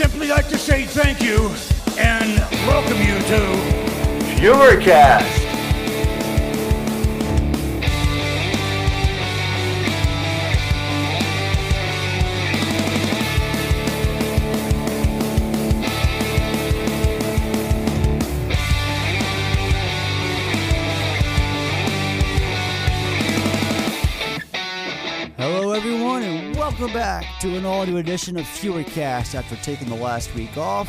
simply like to say thank you and welcome you to FEWERcast. Back to an all new edition of FEWERcast after taking the last week off.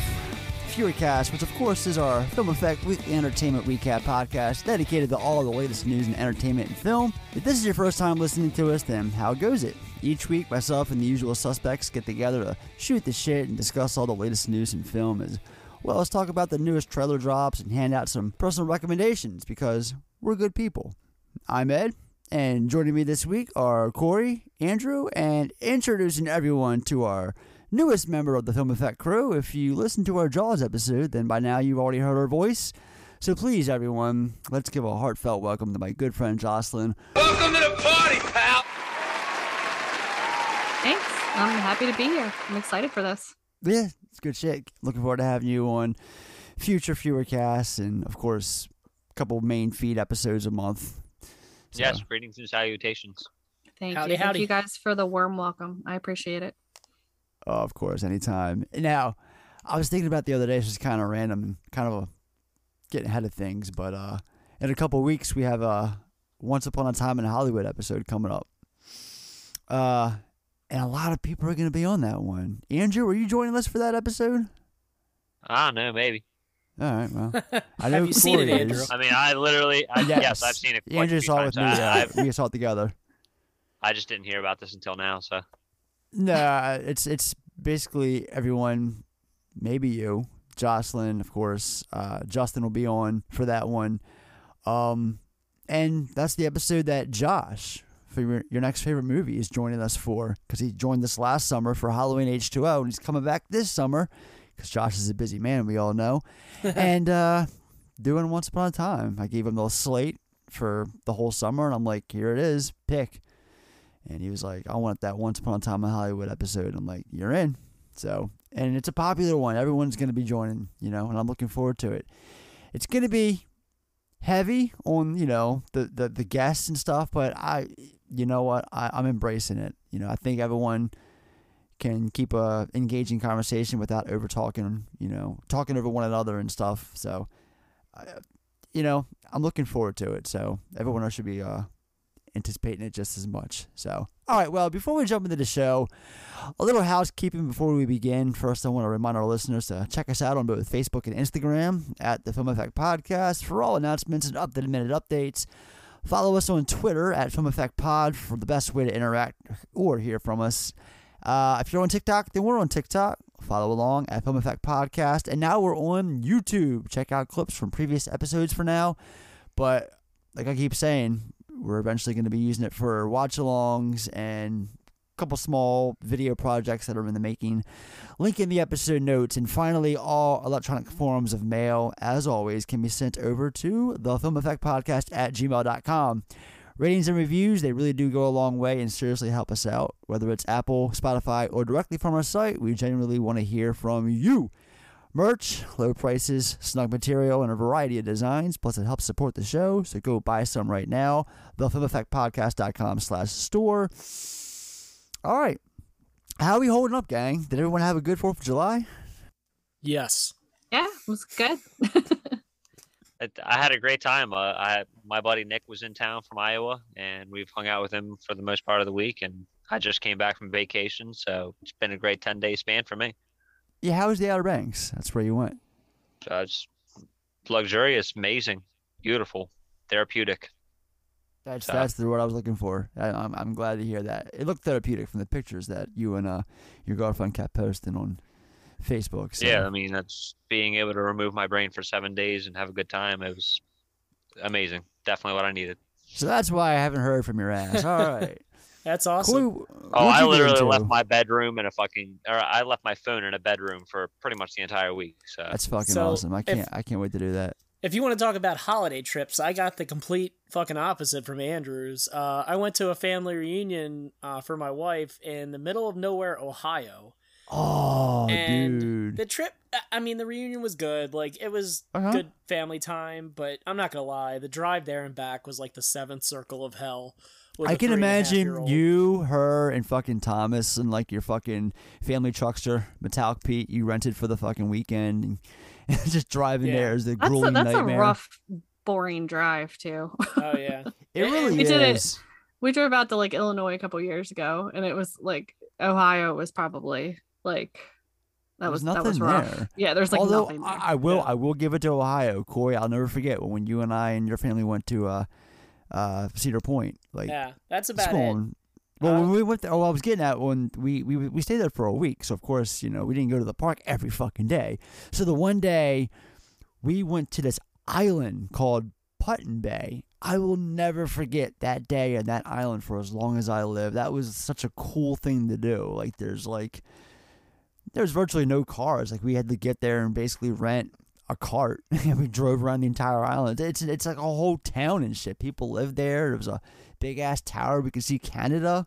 FEWERcast, which of course is our Film Effect Weekly Entertainment Recap podcast dedicated to all of the latest news in entertainment and film. If this is your first time listening to us, then how goes it? Each week, myself and the usual suspects get together to shoot the shit and discuss all the latest news in film as well as talk about the newest trailer drops and hand out some personal recommendations because we're good people. I'm Ed, and joining me this week are Corey, Andrew, and introducing everyone to our newest member of the Film Effect crew. If you listened to our Jaws episode, then by now you've already heard her voice. So please, everyone, let's give a heartfelt welcome to my good friend Jocelyn. Welcome to the party, pal. Thanks. I'm happy to be here. I'm excited for this. Yeah, it's good shit. Looking forward to having you on future fewer casts and, of course, a couple main feed episodes a month. So- Yes, greetings and salutations. Thank Howdy, you. Thank you guys for the warm welcome. I appreciate it. Oh, of course, anytime. Now, I was thinking about the other day, it's just kind of random, kind of a, getting ahead of things, but uh, in a couple weeks, we have a Once Upon a Time in Hollywood episode coming up. Uh, and a lot of people are going to be on that one. Andrew, are you joining us for that episode? I don't know, maybe. All right, well, I know Have you seen it, Corey Andrew? is. I mean, I literally, I, yes. I've seen it. Quite Andrew a few saw it with me. I, Uh, I, we saw it together. I just didn't hear about this until now. So No, it's it's basically everyone, maybe you, Jocelyn, of course. Uh, Justin will be on for that one, um, and that's the episode that Josh, for your, your next favorite movie, is joining us for because he joined us last summer for Halloween H two O, and he's coming back this summer because Josh is a busy man, we all know, and uh, doing Once Upon a Time. I gave him the slate for the whole summer, and I'm like, here it is, pick. And he was like, I want that Once Upon a Time in Hollywood episode. I'm like, you're in. So, and it's a popular one. Everyone's going to be joining, you know, and I'm looking forward to it. It's going to be heavy on, you know, the, the, the guests and stuff, but I, you know what, I, I'm embracing it. You know, I think everyone can keep a engaging conversation without over talking, you know, talking over one another and stuff. So, I, you know, I'm looking forward to it. So everyone else should be, uh, anticipating it just as much. So, all right, well, before we jump into the show, a little housekeeping before we begin. First, I want to remind our listeners to check us out on both Facebook and Instagram at the Film Effect Podcast for all announcements and up to the minute updates. Follow us on Twitter at Film Effect Pod for the best way to interact or hear from us. Uh, if you're on TikTok, then we're on TikTok. Follow along at Film Effect Podcast. And now we're on YouTube. Check out clips from previous episodes for now. But like I keep saying, we're eventually going to be using it for watch alongs and a couple small video projects that are in the making. Link in the episode notes. And finally, all electronic forms of mail, as always, can be sent over to the Film Effect Podcast at gmail.com. Ratings and reviews, they really do go a long way and seriously help us out. Whether it's Apple, Spotify, or directly from our site, we genuinely want to hear from you. Merch, low prices, snug material, and a variety of designs. Plus, it helps support the show, so go buy some right now. TheFilmEffectPodcast.com slash store. All right. How are we holding up, gang? Did everyone have a good 4th of July? Yes. Yeah, it was good. I, I had a great time. Uh, I my buddy Nick was in town from Iowa, and we've hung out with him for the most part of the week. And I just came back from vacation, so it's been a great ten day span for me. Yeah, how was the Outer Banks? That's where you went. Uh, it's luxurious, amazing, beautiful, therapeutic. That's Yeah. that's the word I was looking for. I, I'm I'm glad to hear that. It looked therapeutic from the pictures that you and uh your girlfriend kept posting on Facebook. So. Yeah, I mean that's being able to remove my brain for seven days and have a good time. It was amazing. Definitely what I needed. So that's why I haven't heard from your ass. All right. That's awesome. Corey, Oh, I you get literally into? left my bedroom in a fucking, or I left my phone in a bedroom for pretty much the entire week. So That's fucking So, awesome. I can't I can't wait to do that. If you want to talk about holiday trips, I got the complete fucking opposite from Andrews. Uh, I went to a family reunion uh, for my wife in the middle of nowhere, Ohio. Oh, And- dude. dude. The trip, I- I mean, the reunion was good. Like, it was Uh-huh. good family time, but I'm not gonna lie, the drive there and back was like the seventh circle of hell. I can three and a half imagine you, her, and fucking Thomas and like your fucking family truckster, Metallic Pete, you rented for the fucking weekend, and just driving Yeah. there is the That's a, grueling that's nightmare. a rough, boring drive too. Oh yeah, It really We is. did it. we drove out to like Illinois a couple years ago, and it was like Ohio was probably like that There was, was that was nothing rough. there. Yeah, there's like Although nothing. There. I, I will, Yeah. I will give it to Ohio, Corey. I'll never forget when you and I and your family went to uh, uh, Cedar Point. Like yeah, that's about it. school. Well, Uh, when we went there, oh, I was getting at when we, we we stayed there for a week. So of course, you know, we didn't go to the park every fucking day. So the one day we went to this island called Put-in-Bay. I will never forget that day and that island for as long as I live. That was such a cool thing to do. Like there's like there's virtually no cars. Like we had to get there and basically rent a cart and we drove around the entire island. It's it's like a whole town and shit. People live there. There was a big ass tower. We could see Canada.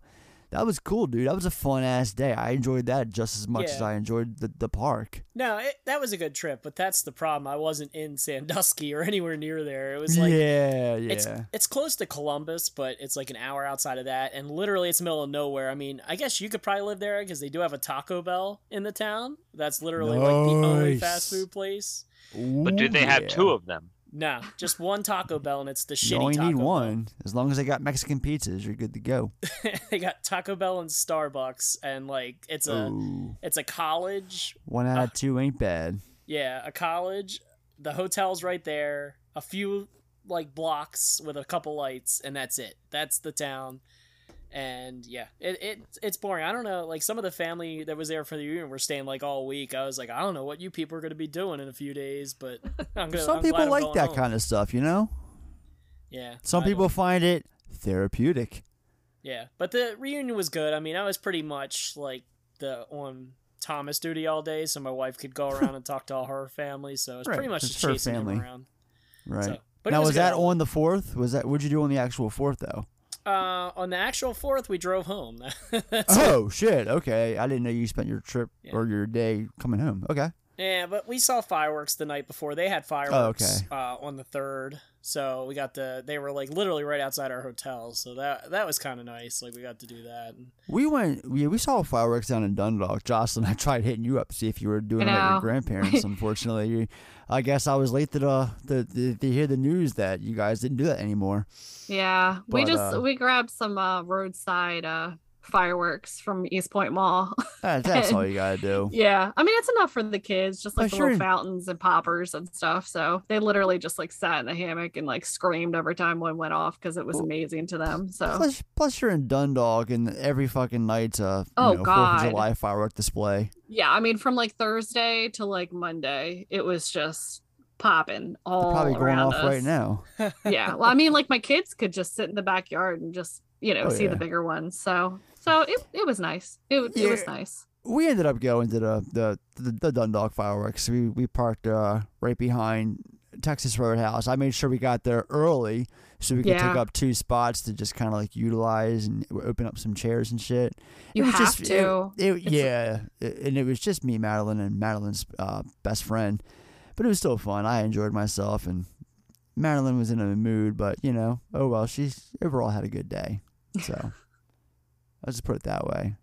That was cool, dude. That was a fun ass day. I enjoyed that just as much as I enjoyed the, the park. No, it, that was a good trip, but that's the problem. I wasn't in Sandusky or anywhere near there. It was like yeah, yeah. It's it's close to Columbus, but it's like an hour outside of that, and literally it's middle of nowhere. I mean, I guess you could probably live there because they do have a Taco Bell in the town. That's literally like the only fast food place. But do they have two of them? No, just one Taco Bell, and it's the shitty. You only Taco need Bell. one. As long as they got Mexican pizzas, you're good to go. they got Taco Bell and Starbucks, and like it's a Ooh. it's a college. One out of uh, two ain't bad. Yeah, a college. The hotel's right there. A few like blocks with a couple lights, and that's it. That's the town. And yeah, it, it it's boring. I don't know. Like some of the family that was there for the reunion were staying like all week. I was like, I don't know what you people are going to be doing in a few days, but I'm gonna. Some I'm people like that home. kind of stuff, you know? Yeah. Some I people don't. find it therapeutic. Yeah, but the reunion was good. I mean, I was pretty much like the on Thomas duty all day, so my wife could go around and talk to all her family. So it was Right, pretty much it's just her chasing family. him around. Right. So, but now was, was that on the fourth? Was that what'd you do on the actual fourth though? Uh, on the actual fourth, we drove home. That's it. Oh shit! Okay, I didn't know you spent your trip Yeah. or your day coming home. Okay, Yeah, but we saw fireworks the night before. They had fireworks uh, on the third, so we got the. They were like literally right outside our hotel, so that that was kind of nice. Like we got to do that. We went. We we saw fireworks down in Dundalk. Jocelyn, I tried hitting you up to see if you were doing it at your grandparents. Unfortunately, you, I guess I was late to the, the, the to hear the news that you guys didn't do that anymore. Yeah, we just uh, we grabbed some uh, roadside uh, fireworks from East Point Mall. That's, that's all you gotta do. yeah, I mean it's enough for the kids, just like Oh, the sure. little fountains and poppers and stuff. So they literally just like sat in the hammock and like screamed every time one went off because it was Well, amazing to them. So Plus, plus you're in Dundalk, and every fucking night's a you Oh, know, Fourth God. of July firework display. yeah, I mean from like Thursday to like Monday, it was just popping They're all probably going off us. right now. yeah, well, I mean like my kids could just sit in the backyard and just you know Oh, see yeah. the bigger ones. So so it it was nice. It it was nice. we ended up going to the the the, the Dundalk fireworks. We we parked uh, right behind Texas Roadhouse. I made sure we got there early so we could take up two spots to just kind of like utilize and open up some chairs and shit. You it was have just, to. It, It's- yeah, it- and it was just me, Madeline, and Madeline's uh, best friend. But it was still fun. I enjoyed myself, and Madeline was in a mood. But you know, oh well. She's overall had a good day. So I'll just put it that way.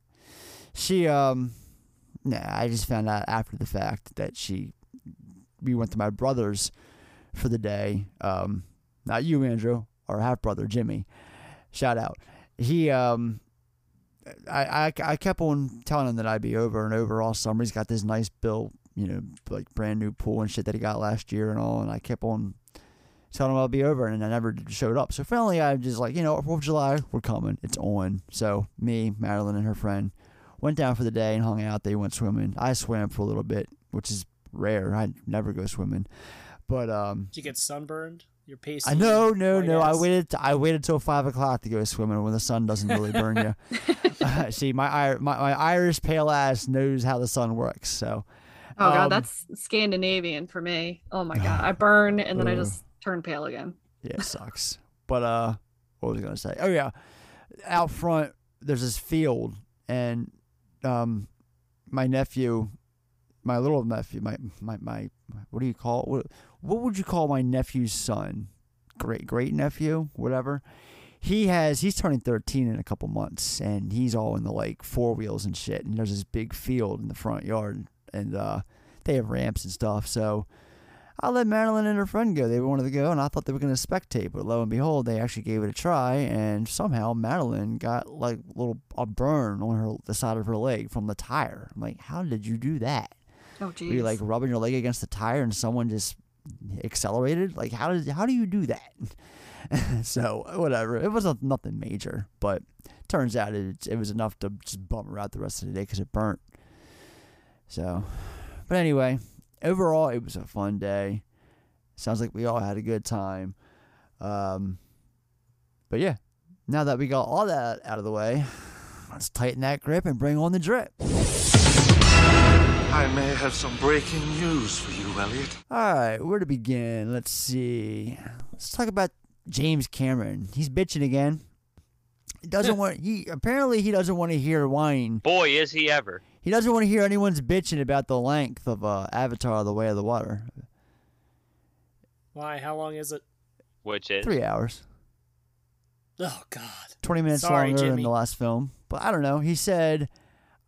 She um, nah. I just found out after the fact that she. We went to my brother's for the day. Um, not you, Andrew, our half brother Jimmy. Shout out. He um I, I, I kept on telling him that I'd be over and over all summer. He's got this nice built, you know, like brand new pool and shit that he got last year and all. And I kept on telling him I'll be over, and I never showed up. So finally, I just like, you know, Fourth of July, we're coming. It's on. So me, Madeline, and her friend went down for the day and hung out. They went swimming. I swam for a little bit, which is rare. I never go swimming, but um, Did you get sunburned? Your pace. I know, no, white no. I ass? waited. I waited till five o'clock to go swimming when the sun doesn't really burn you. Uh, see, my, my my Irish pale ass knows how the sun works. So, Oh god, Um, that's Scandinavian for me. Oh my god, I burn and then I just turn pale again. yeah, it sucks. But uh, what was I gonna say? Oh yeah, out front there's this field, and um, my nephew my little nephew, my my my, what do you call it? what what would you call my nephew's son? Great great nephew, whatever. He has he's turning 13 in a couple months, and he's all in the like four wheels and shit. And there's this big field in the front yard, and uh, they have ramps and stuff. So I let Madeline and her friend go. They wanted to go, and I thought they were going to spectate, but lo and behold, they actually gave it a try, and somehow Madeline got like a little a burn on her the side of her leg from the tire. I'm like, how did you do that? Oh, Were geez. you like rubbing your leg against the tire and someone just accelerated? Like how did how do you do that? so whatever, it was nothing major, but turns out it it was enough to just bum her out the rest of the day because it burnt. So, but anyway, overall it was a fun day. Sounds like we all had a good time. Um, but yeah, now that we got all that out of the way, let's tighten that grip and bring on the drip. I may have some breaking news for you, Elliot. All right, where to begin? Let's see. Let's talk about James Cameron. He's bitching again. He doesn't want. He apparently he doesn't want to hear whining. Boy, is he ever. He doesn't want to hear anyone's bitching about the length of uh, Avatar: The Way of the Water. Why? How long is it? Which is Three hours, Oh God. twenty minutes Sorry, longer than the last film. But I don't know. He said,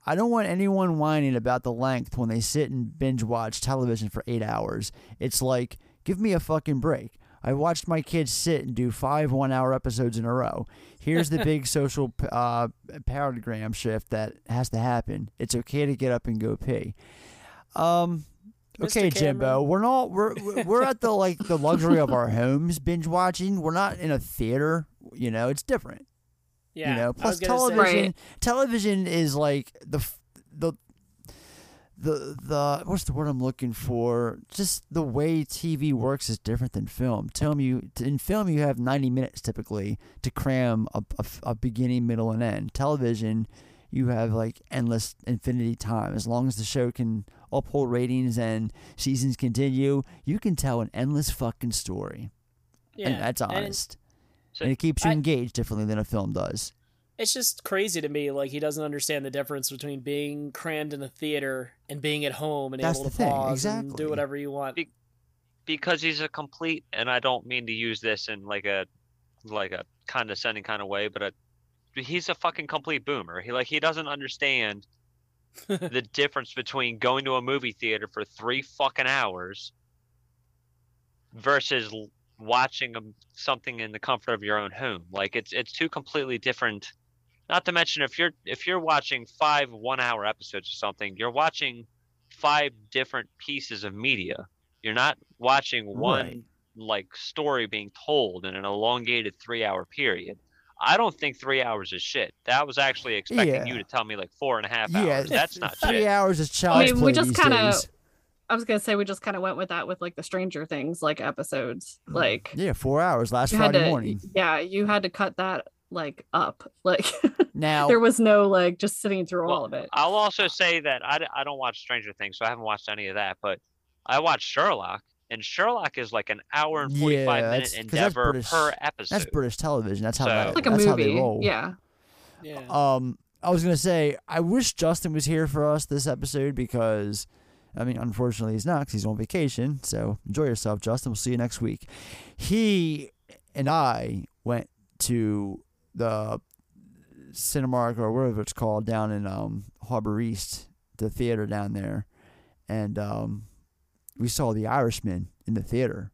"I don't want anyone whining about the length when they sit and binge watch television for eight hours. It's like, give me a fucking break." I watched my kids sit and do five one-hour episodes in a row. Here's the big social uh, paradigm shift that has to happen. It's okay to get up and go pee. Um, Mr. okay, Jimbo, we're not we're we're- we're at the like the luxury of our homes binge watching. We're not in a theater. You know, it's different Yeah. you know plus was gonna say- television Right. television is like the the the the what's the word i'm looking for? Just the way tv works is different than film. Tell me you in film you have 90 minutes typically to cram a a beginning middle and end. Television you have like endless infinity time. As long as the show can uphold ratings and seasons continue you can tell an endless fucking story. Yeah. and that's and honest. So- and it keeps you I- engaged differently than a film does it's just crazy to me. Like he doesn't understand the difference between being crammed in a theater and being at home and That's able to thing, pause and do whatever you want. Be- because he's a complete and I don't mean to use this in like a like a condescending kind of way, but a he's a fucking complete boomer. He like he doesn't understand the difference between going to a movie theater for three fucking hours versus watching a, something in the comfort of your own home. Like it's it's two completely different. Not to mention if you're if you're watching five one hour episodes or something, you're watching five different pieces of media. You're not watching one Right. like story being told in an elongated three hour period. I don't think three hours is shit. That was actually expecting you to tell me like four and a half yeah hours. That's not three shit. hours is child's mean, play we just kinda- I was gonna say we just kind of went with that with like the Stranger Things like episodes. Mm. Like Yeah, four hours last Friday to, morning. yeah, you had to cut that like up. Like Now, there was no like just sitting through all of it. I'll also say that I, I don't watch Stranger Things, so I haven't watched any of that. But I watched Sherlock, and Sherlock is like an hour and 45 Yeah, five that's- minute 'cause that's endeavor British- per episode. that's British television. That's how So- that, like a that's how they roll. Yeah. Yeah. Um, I was gonna say I wish Justin was here for us this episode because, I mean, unfortunately he's not because he's on vacation. So enjoy yourself, Justin. We'll see you next week. He and I went to the Cinemark or whatever it's called down in um, Harbor East, the theater down there, and um, we saw The Irishman in the theater.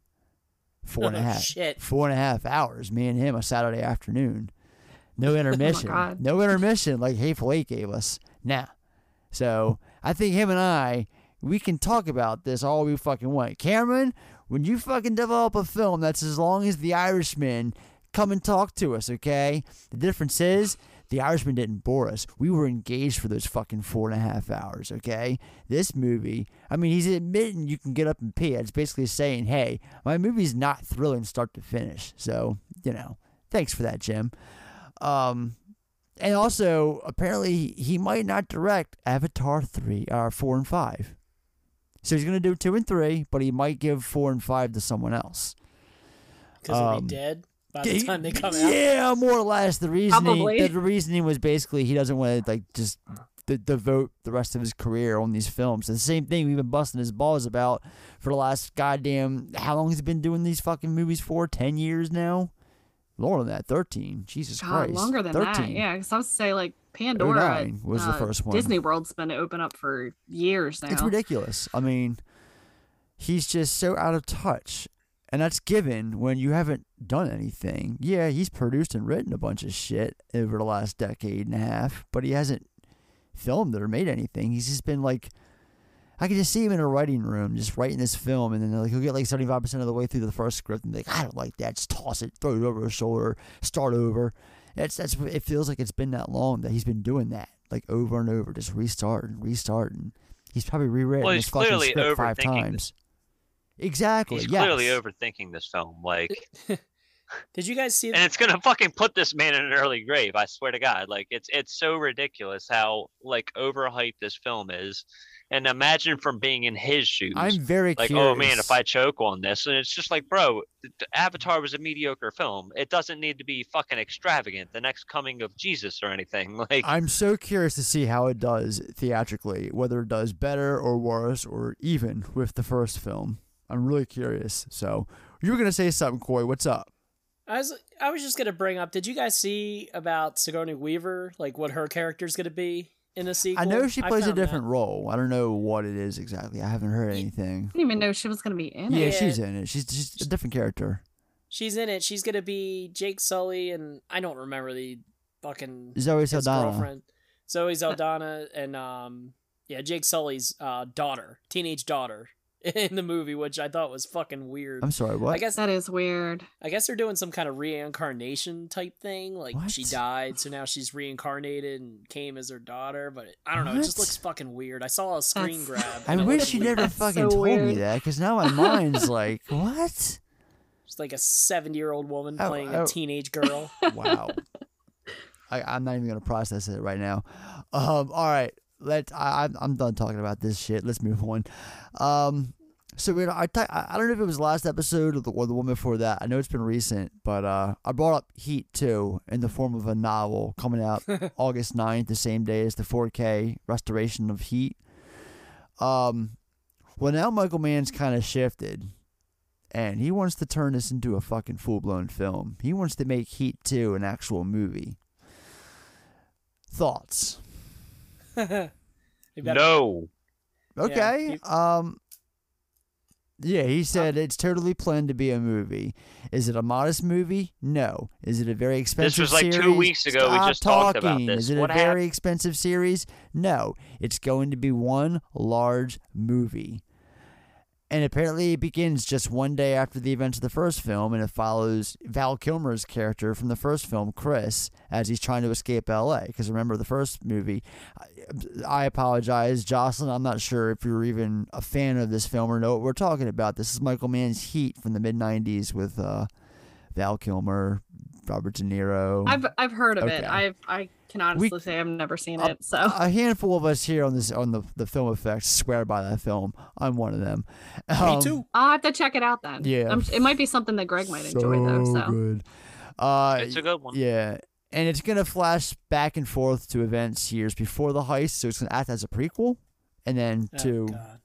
Four and a Oh, half, shit. four and a half hours. Me and him a Saturday afternoon. No intermission. God. no intermission like Hateful Eight gave us. Nah. So I think him and I, we can talk about this all we fucking want. Cameron, when you fucking develop a film that's as long as The Irishman, come and talk to us, okay? The difference is The Irishman didn't bore us. We were engaged for those fucking four and a half hours, okay? This movie, I mean, he's admitting you can get up and pee. It's basically saying, hey, my movie's not thrilling start to finish. So, you know, thanks for that, Jim. Um, and also, apparently, he might not direct Avatar 3 or 4 and 5. So he's going to do 2 and 3, but he might give 4 and 5 to someone else. Because he'll um, be dead by the Yeah, time they come out. Yeah, more or less. The reasoning Probably. the, the reasoning was basically he doesn't want to like just de- devote the rest of his career on these films. The same thing we've been busting his balls about for the last goddamn how long has he been doing these fucking movies for? Ten years now. Longer than that, thirteen. Jesus God, Christ, longer than 13. that. Yeah, because I was say like Pandora 09 was the uh, first one. Disney World's been open up for years now. It's ridiculous. I mean, he's just so out of touch. And that's given when you haven't done anything. Yeah, he's produced and written a bunch of shit over the last decade and a half, but he hasn't filmed it or made anything. He's just been like, I can just see him in a writing room, just writing this film, and then like he'll get like seventy five percent of the way through the first script, and be like, I don't like that. Just toss it, throw it over his shoulder, start over. That's that's it feels like. It's been that long that he's been doing that, like over and over, just restarting, restarting. He's probably rewritten Well, his fucking script five times. This. Exactly. He's yes. clearly overthinking this film. Like, Did you guys see? and it's gonna fucking put this man in an early grave. I swear to God. Like, it's it's so ridiculous how like overhyped this film is. And imagine from being in his shoes. I'm very like, curious. oh man, if I choke on this, and it's just like, bro, th- th- Avatar was a mediocre film. It doesn't need to be fucking extravagant. The next coming of Jesus or anything. Like, I'm so curious to see how it does theatrically, whether it does better or worse or even with the first film. I'm really curious. So you were gonna say something, Coy. What's up? I was I was just gonna bring up. Did you guys see about Sigourney Weaver? Like what her character's gonna be in the sequel? I know she plays a found that. different role. I don't know what it is exactly. I haven't heard anything. I didn't even know she was gonna be in Yeah, it. Yeah, she's in it. She's just a different character. She's in it. She's gonna be Jake Sully, and I don't remember the fucking Zoe his Saldana. girlfriend. Zoe Saldana and um yeah Jake Sully's uh daughter, teenage daughter in the movie, which I thought was fucking weird. I'm sorry. What? I guess That is weird. I guess they're doing some kind of reincarnation type thing. Like she died, so now she's reincarnated and came as her daughter. But I don't know. It just looks fucking weird. I saw a screen That's- grab. I wish looked you weird. never That's fucking so told me that, because now my mind's like, what? It's like a seventy-year-old woman Oh, playing oh. a teenage girl. Wow. I, I'm not even gonna process it right now. Um, all right, let I, I'm done talking about this shit. Let's move on. Um, so know, I I I don't know if it was the last episode or the, or the one before that. I know it's been recent, but uh, I brought up Heat 2 in the form of a novel coming out August 9th, the same day as the 4K restoration of Heat. Um, well, now Michael Mann's kind of shifted, and he wants to turn this into a fucking full blown film. He wants to make Heat 2 an actual movie. Thoughts? You better- no. Okay. he- um. Yeah, he said it's totally planned to be a movie. Is it a modest movie? No. Is it a very expensive series? This was like two weeks ago. We Stop just talked about talking. this. Is it What a very expensive series? No. It's going to be one large movie. And apparently it begins just one day after the events of the first film, and it follows Val Kilmer's character from the first film, Chris, as he's trying to escape LA. Because remember the first movie, I, apologize, Jocelyn. I'm not sure if you're even a fan of this film or know what we're talking about. This is Michael Mann's Heat from the mid '90s with uh, Val Kilmer, Robert De Niro. I've I've heard of it. I've I can honestly say I've never seen a, it. So a handful of us here on this on the the film effects swear by that film. I'm one of them. Me Um, too. I'll have to check it out then. Yeah. I'm, it might be something that Greg might enjoy though. So good. Uh, It's a good one. Yeah, and it's gonna flash back and forth to events years before the heist, so it's gonna act as a prequel, and then Oh, to. God.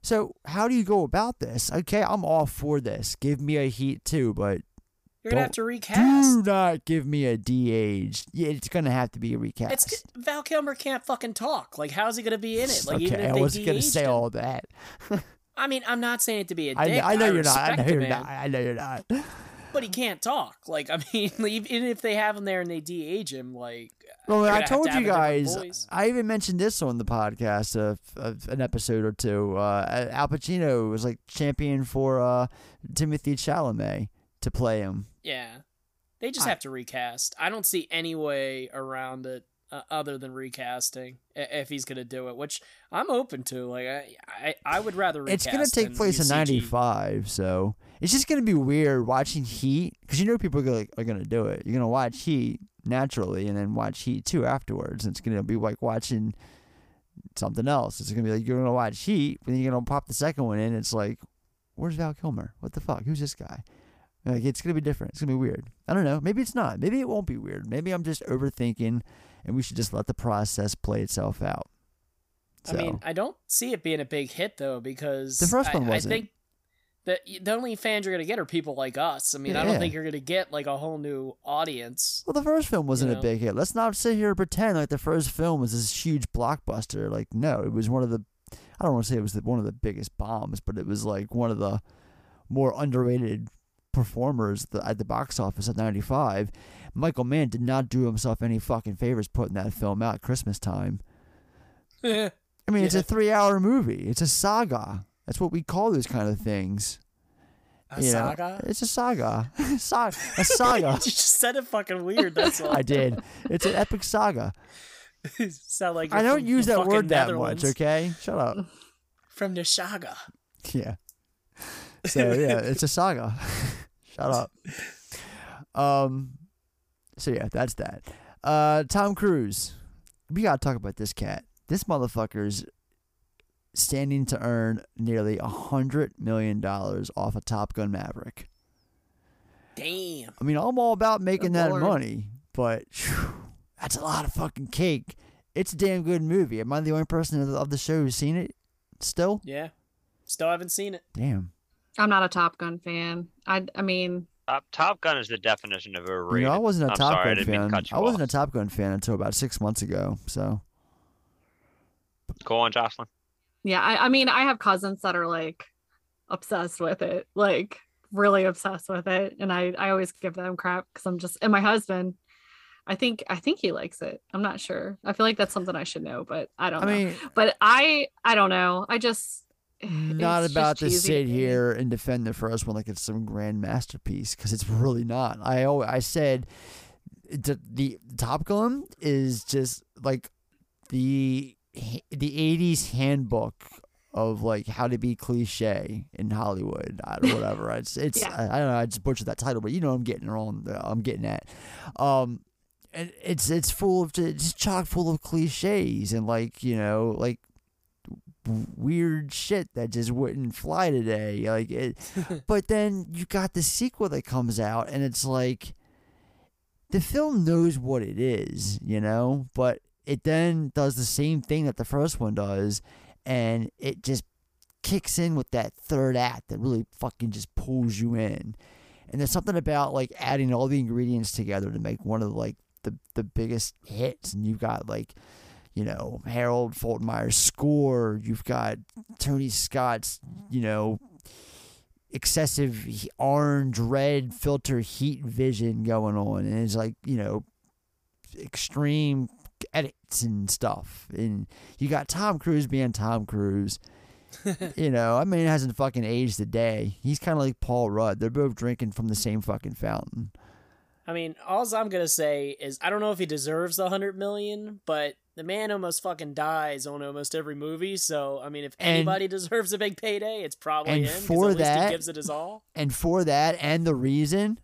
So how do you go about this? Okay, I'm all for this. Give me a Heat too, but You're gonna have to recast. do not give me a de-aged. Yeah, it's gonna have to be a recast. It's Val Kilmer can't fucking talk. Like, how's he gonna be in it? Like, okay, even if I wasn't gonna say him. all that. I mean, I'm not saying it to be a dick. I know, I know you're not. I know you're man, not. I know you're not. But he can't talk. Like, I mean, even if they have him there and they de-age him, like, Well, I told to you guys. I even mentioned this on the podcast, uh, of an episode or two. Uh, Al Pacino was like champion for uh, Timothée Chalamet to play him. yeah, they just I- have to recast. I don't see any way around it uh, other than recasting if he's gonna do it, which I'm open to. Like, I, I, I would rather recast. It's gonna take than place in '95, so it's just gonna be weird watching Heat because you know people are gonna, are gonna do it. You're gonna watch Heat naturally, and then watch Heat two afterwards. And it's gonna be like watching something else. It's gonna be like you're gonna watch Heat, but then you're gonna pop the second one in. It's like, where's Val Kilmer? What the fuck? Who's this guy? Like it's gonna be different. It's gonna be weird. I don't know. Maybe it's not. Maybe it won't be weird. Maybe I'm just overthinking, and we should just let the process play itself out. I mean, I don't see it being a big hit though because The first one I, wasn't. I think that the only fans you're gonna get are people like us. I mean, I don't think you're gonna get like a whole new audience. Well, the first film wasn't know? a big hit. Let's not sit here and pretend like the first film was this huge blockbuster. Like, no, it was one of the. I don't want to say it was the, one of the biggest bombs, but it was like one of the more underrated performers at the box office at '95. Michael Mann did not do himself any fucking favors putting that film out at Christmas time. Eh. I mean, it's a three-hour movie. It's a saga. That's what we call those kind of things. A you know? saga? It's a saga. Sa- a saga. you just said it fucking weird. That's all. I did. It's an epic saga. Sound like I don't use that word that much, okay? Shut up. From the saga. Yeah. So yeah, it's a saga. Shut up. Um so yeah, that's that. Uh Tom Cruise. We gotta talk about this cat. This motherfucker's standing to earn nearly a hundred million dollars off of Top Gun Maverick. Damn. I mean, I'm all about making Good that lord. money, but phew, that's a lot of fucking cake. It's a damn good movie. Am I the only person of the show who's seen it? Still, Yeah. Still haven't seen it. damn. I'm not a Top Gun fan. I I mean, Top, Top Gun is the definition of a You know, I wasn't a I'm Top sorry, Gun didn't mean to fan. cut I wasn't off. a Top Gun fan until about six months ago. So Go on, Jocelyn. yeah, I, I mean, I have cousins that are like obsessed with it, like really obsessed with it, and I I always give them crap because I'm just and my husband. I think I think he likes it. I'm not sure. I feel like that's something I should know, but I don't I know. mean, but I I don't know. I just not it's about to sit here and defend the first one like it's some grand masterpiece because it's really not. I always, I said the, the Top Gun is just like the the '80s handbook of like how to be cliche in Hollywood or whatever. It's it's Yeah. I, I don't know. I just butchered that title, but you know I'm getting wrong. I'm getting at. Um, and it's it's full of it's chock full of cliches and like you know like weird shit that just wouldn't fly today like it but then you got the sequel that comes out and it's like the film knows what it is you know? But it then does the same thing that the first one does and it just kicks in with that third act that really fucking just pulls you in. And there's something about like adding all the ingredients together to make one of like the the biggest hits and you've got like you know Harold Faltermeyer's score you've got Tony Scott's you know excessive orange red filter heat vision going on and it's like you know extreme edits and stuff and you got Tom Cruise being Tom Cruise you know, I mean, it hasn't fucking aged a day. He's kind of like Paul Rudd. They're both drinking from the same fucking fountain. I mean, all I'm gonna say is I don't know if he deserves the hundred million, but the man almost fucking dies on almost every movie. So I mean, if And- anybody deserves a big payday, it's probably and him. for at least that- he gives it his all. And for that, and the reason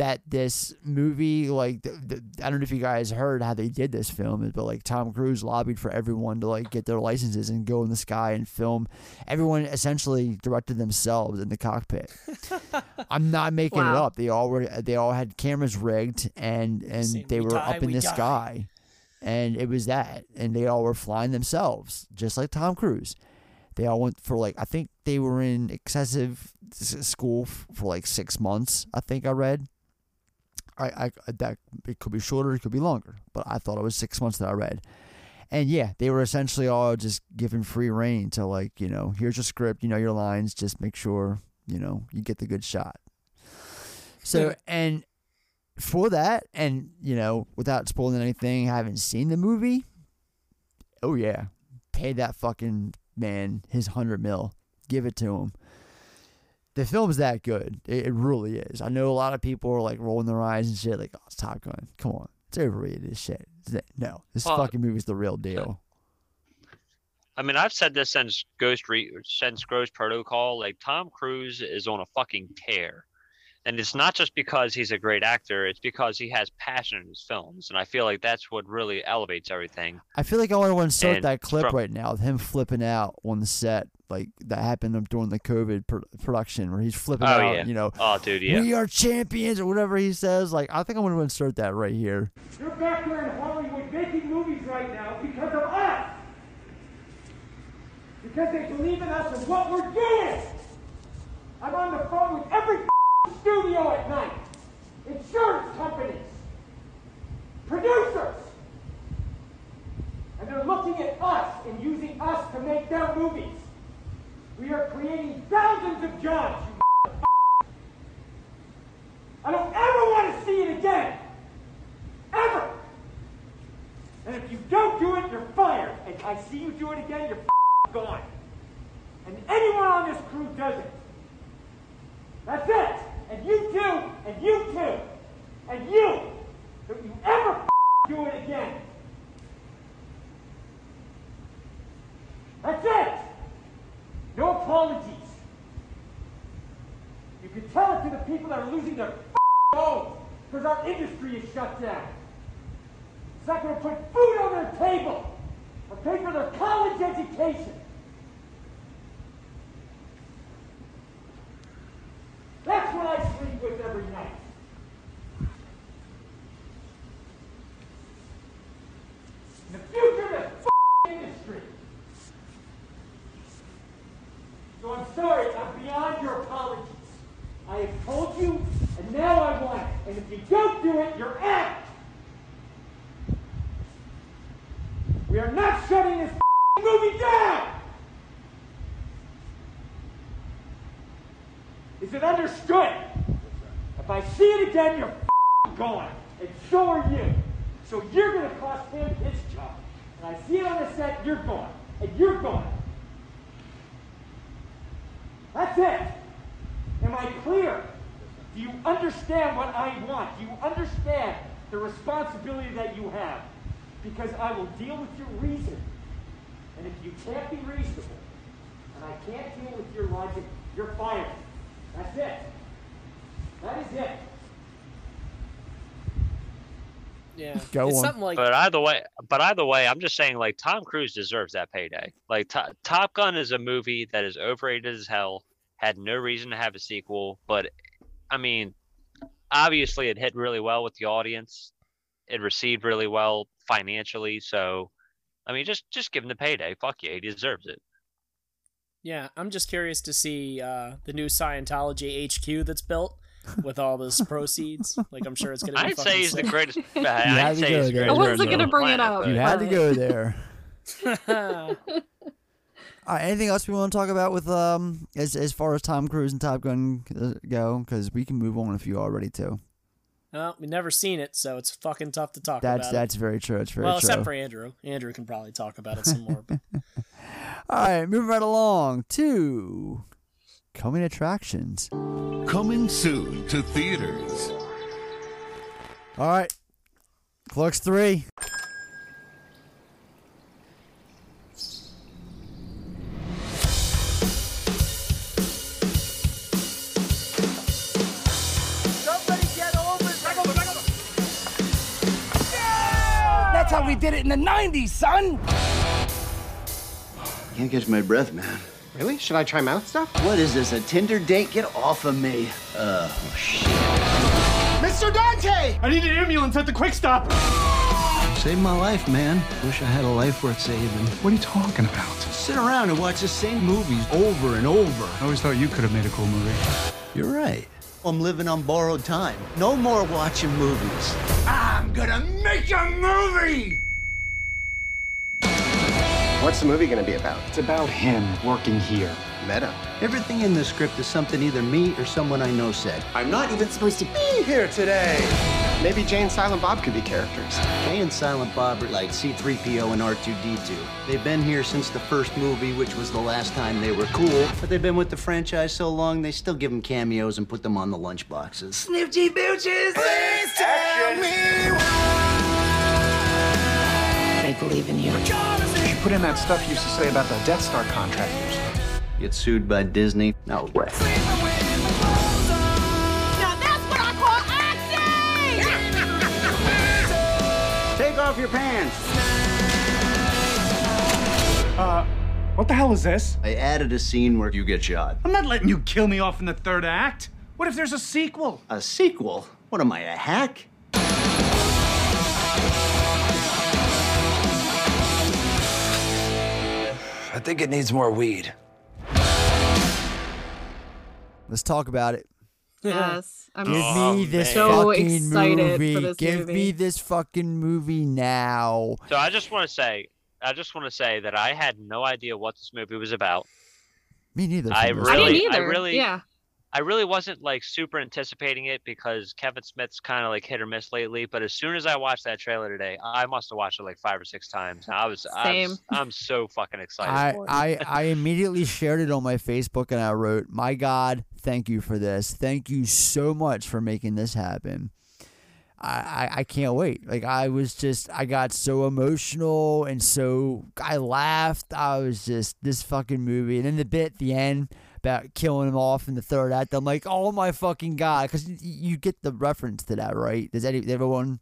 that this movie, like, the, the, I don't know if you guys heard how they did this film, but like Tom Cruise lobbied for everyone to like get their licenses and go in the sky and film. Everyone essentially directed themselves in the cockpit. I'm not making it up. They all were. They all had cameras rigged, and and they "We were die, up in we the die." sky, and it was that, and they all were flying themselves, just like Tom Cruise. They all went for like I think they were in excessive school for like six months. I think I read. I, I uh, that it could be shorter, it could be longer, but I thought it was six months that I read. And yeah, they were essentially all just given free reign to like you know here's your script, you know your lines, just make sure you know you get the good shot. So and for that, and you know without spoiling anything, I haven't seen the movie. Oh yeah, pay that fucking man his hundred mil, give it to him the film's that good. It, it really is. I know a lot of people are like rolling their eyes and shit, like, oh, it's Top Gun. Come on. It's overrated as shit. No, this Well- fucking movie's the real deal. I mean, I've said this since Ghost Re- since Ghost Protocol. Like Tom Cruise is on a fucking tear, and it's not just because he's a great actor it's because he has passion in his films and i feel like that's what really elevates everything. I feel like i want to insert and that clip from, right now of him flipping out on the set like that happened during the covid pr- production where he's flipping oh, out yeah. you know oh dude yeah. We are champions or whatever he says. Like i think I want to insert that right here. You're back here in hollywood making movies right now because of us. Because they believe in us and what we're doing. I'm on the phone with every studio at night, insurance companies, producers. And they're looking at us and using us to make their movies. We are creating thousands of jobs, you I don't ever want to see it again. Ever. And if you don't do it, you're fired. And I see you do it again, you're gone. And anyone on this crew does it. That's it. And you too, and you too, and you. Don't you ever do it again. That's it. No apologies. You can tell it to the people that are losing their homes because our industry is shut down. It's not going to put food on their table or pay for their college education. That's what I sleep with every night. The future of this industry. So I'm sorry, I'm beyond your apologies. I have told you, and now I want it. And if you don't do it, you're out. We are not shutting this movie down. Is it understood? If I see it again, you're gone. And so are you. So you're going to cost him his job. And I see it on the set, you're gone. And you're gone. That's it. Am I clear? Do you understand what I want? Do you understand the responsibility that you have? Because I will deal with your reason. And if you can't be reasonable, and I can't deal with your logic, you're fired. That's it. That is it. Yeah, Go it's on. something like But either way, but either way, I'm just saying like Tom Cruise deserves that payday. Like To- Top Gun is a movie that is overrated as hell, had no reason to have a sequel, but I mean, obviously it hit really well with the audience. It received really well financially, so I mean, just just give him the payday. Fuck yeah, he deserves it. Yeah, I'm just curious to see uh, the new Scientology HQ that's built with all those proceeds. Like, I'm sure it's gonna be. I'd say he's the greatest. I- had I'd to say go he's the there. greatest I wasn't gonna bring it planet, up. You had to go there. All right, anything else we want to talk about with um as as far as Tom Cruise and Top Gun uh, go? Because we can move on if you already too. well, we've never seen it, so it's fucking tough to talk That's about. that's very true. It's it. very well, true. except for Andrew. Andrew can probably talk about it some more. But All right, moving right along to coming attractions. Coming soon to theaters. All right, Clerks three. Somebody get over That's how we did it in the 90s, son. Can't catch my breath, man. Really? Should I try mouth stuff? What is this, a Tinder date? Get off of me. Oh, shit. Mr. Dante! I need an ambulance at the quick stop. Saved my life, man. Wish I had a life worth saving. What are you talking about? Sit around and watch the same movies over and over. I always thought you could have made a cool movie. You're right. I'm living on borrowed time. No more watching movies. I'm gonna make a movie. What's the movie gonna be about? It's about him working here. Meta. Everything in the script is something either me or someone I know said. I'm not even supposed to be here today. Maybe Jay and Silent Bob could be characters. Jay and Silent Bob are like C3PO and R2D2. They've been here since the first movie, which was the last time they were cool. But they've been with the franchise so long, they still give them cameos and put them on the lunch boxes. Snifty bitches. Please tell me why. I believe in you. You should put in that stuff you used to say about the Death Star contractors. Get sued by Disney? No way. Now that's what I call acting! Take off your pants. Uh, what the hell is this? I added a scene where you get shot. I'm not letting you kill me off in the third act. What if there's a sequel? A sequel? What am I, a hack? I think it needs more weed. Let's talk about it. Yes. I'm Give Oh, me this so fucking excited movie. for this Give movie. me this fucking movie now. So I just want to say, I just want to say that I had no idea what this movie was about. Me neither. I from this I really, didn't I either. really, yeah. I really wasn't like super anticipating it because Kevin Smith's kind of like hit or miss lately. But as soon as I watched that trailer today, I must have watched it like five or six times. I was, I was Same. I'm so fucking excited. I, for it. I, I immediately shared it on my Facebook and I wrote, My God, thank you for this. Thank you so much for making this happen. I, I, I can't wait. Like I was just I got so emotional and so I laughed. I was just this fucking movie. And then the bit at the end about killing him off in the third act, I'm like, oh my fucking god, because you get the reference to that, right? Does any everyone?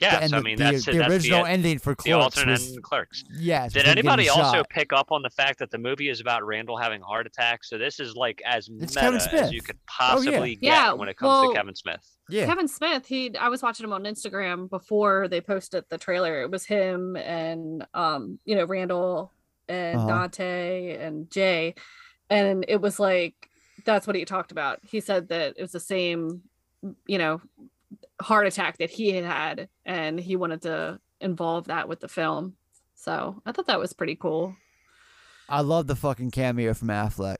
yes, and I the- mean the- that's the it. That's original the, ending for the alternate was- ending Clerks. Yes. Did anybody also shot. pick up on the fact that the movie is about Randall having a heart attack? So this is like as It's meta Kevin as you could Oh, yeah. possibly get Yeah, when it comes well, to Kevin Smith. Yeah. Kevin Smith, he I was watching him on Instagram before they posted the trailer. It was him and um, you know, Randall and Uh-huh. Dante and Jay. And it was like that's what he talked about. He said that it was the same, you know, heart attack that he had had and he wanted to involve that with the film. So I thought that was pretty cool. I love the fucking cameo from Affleck.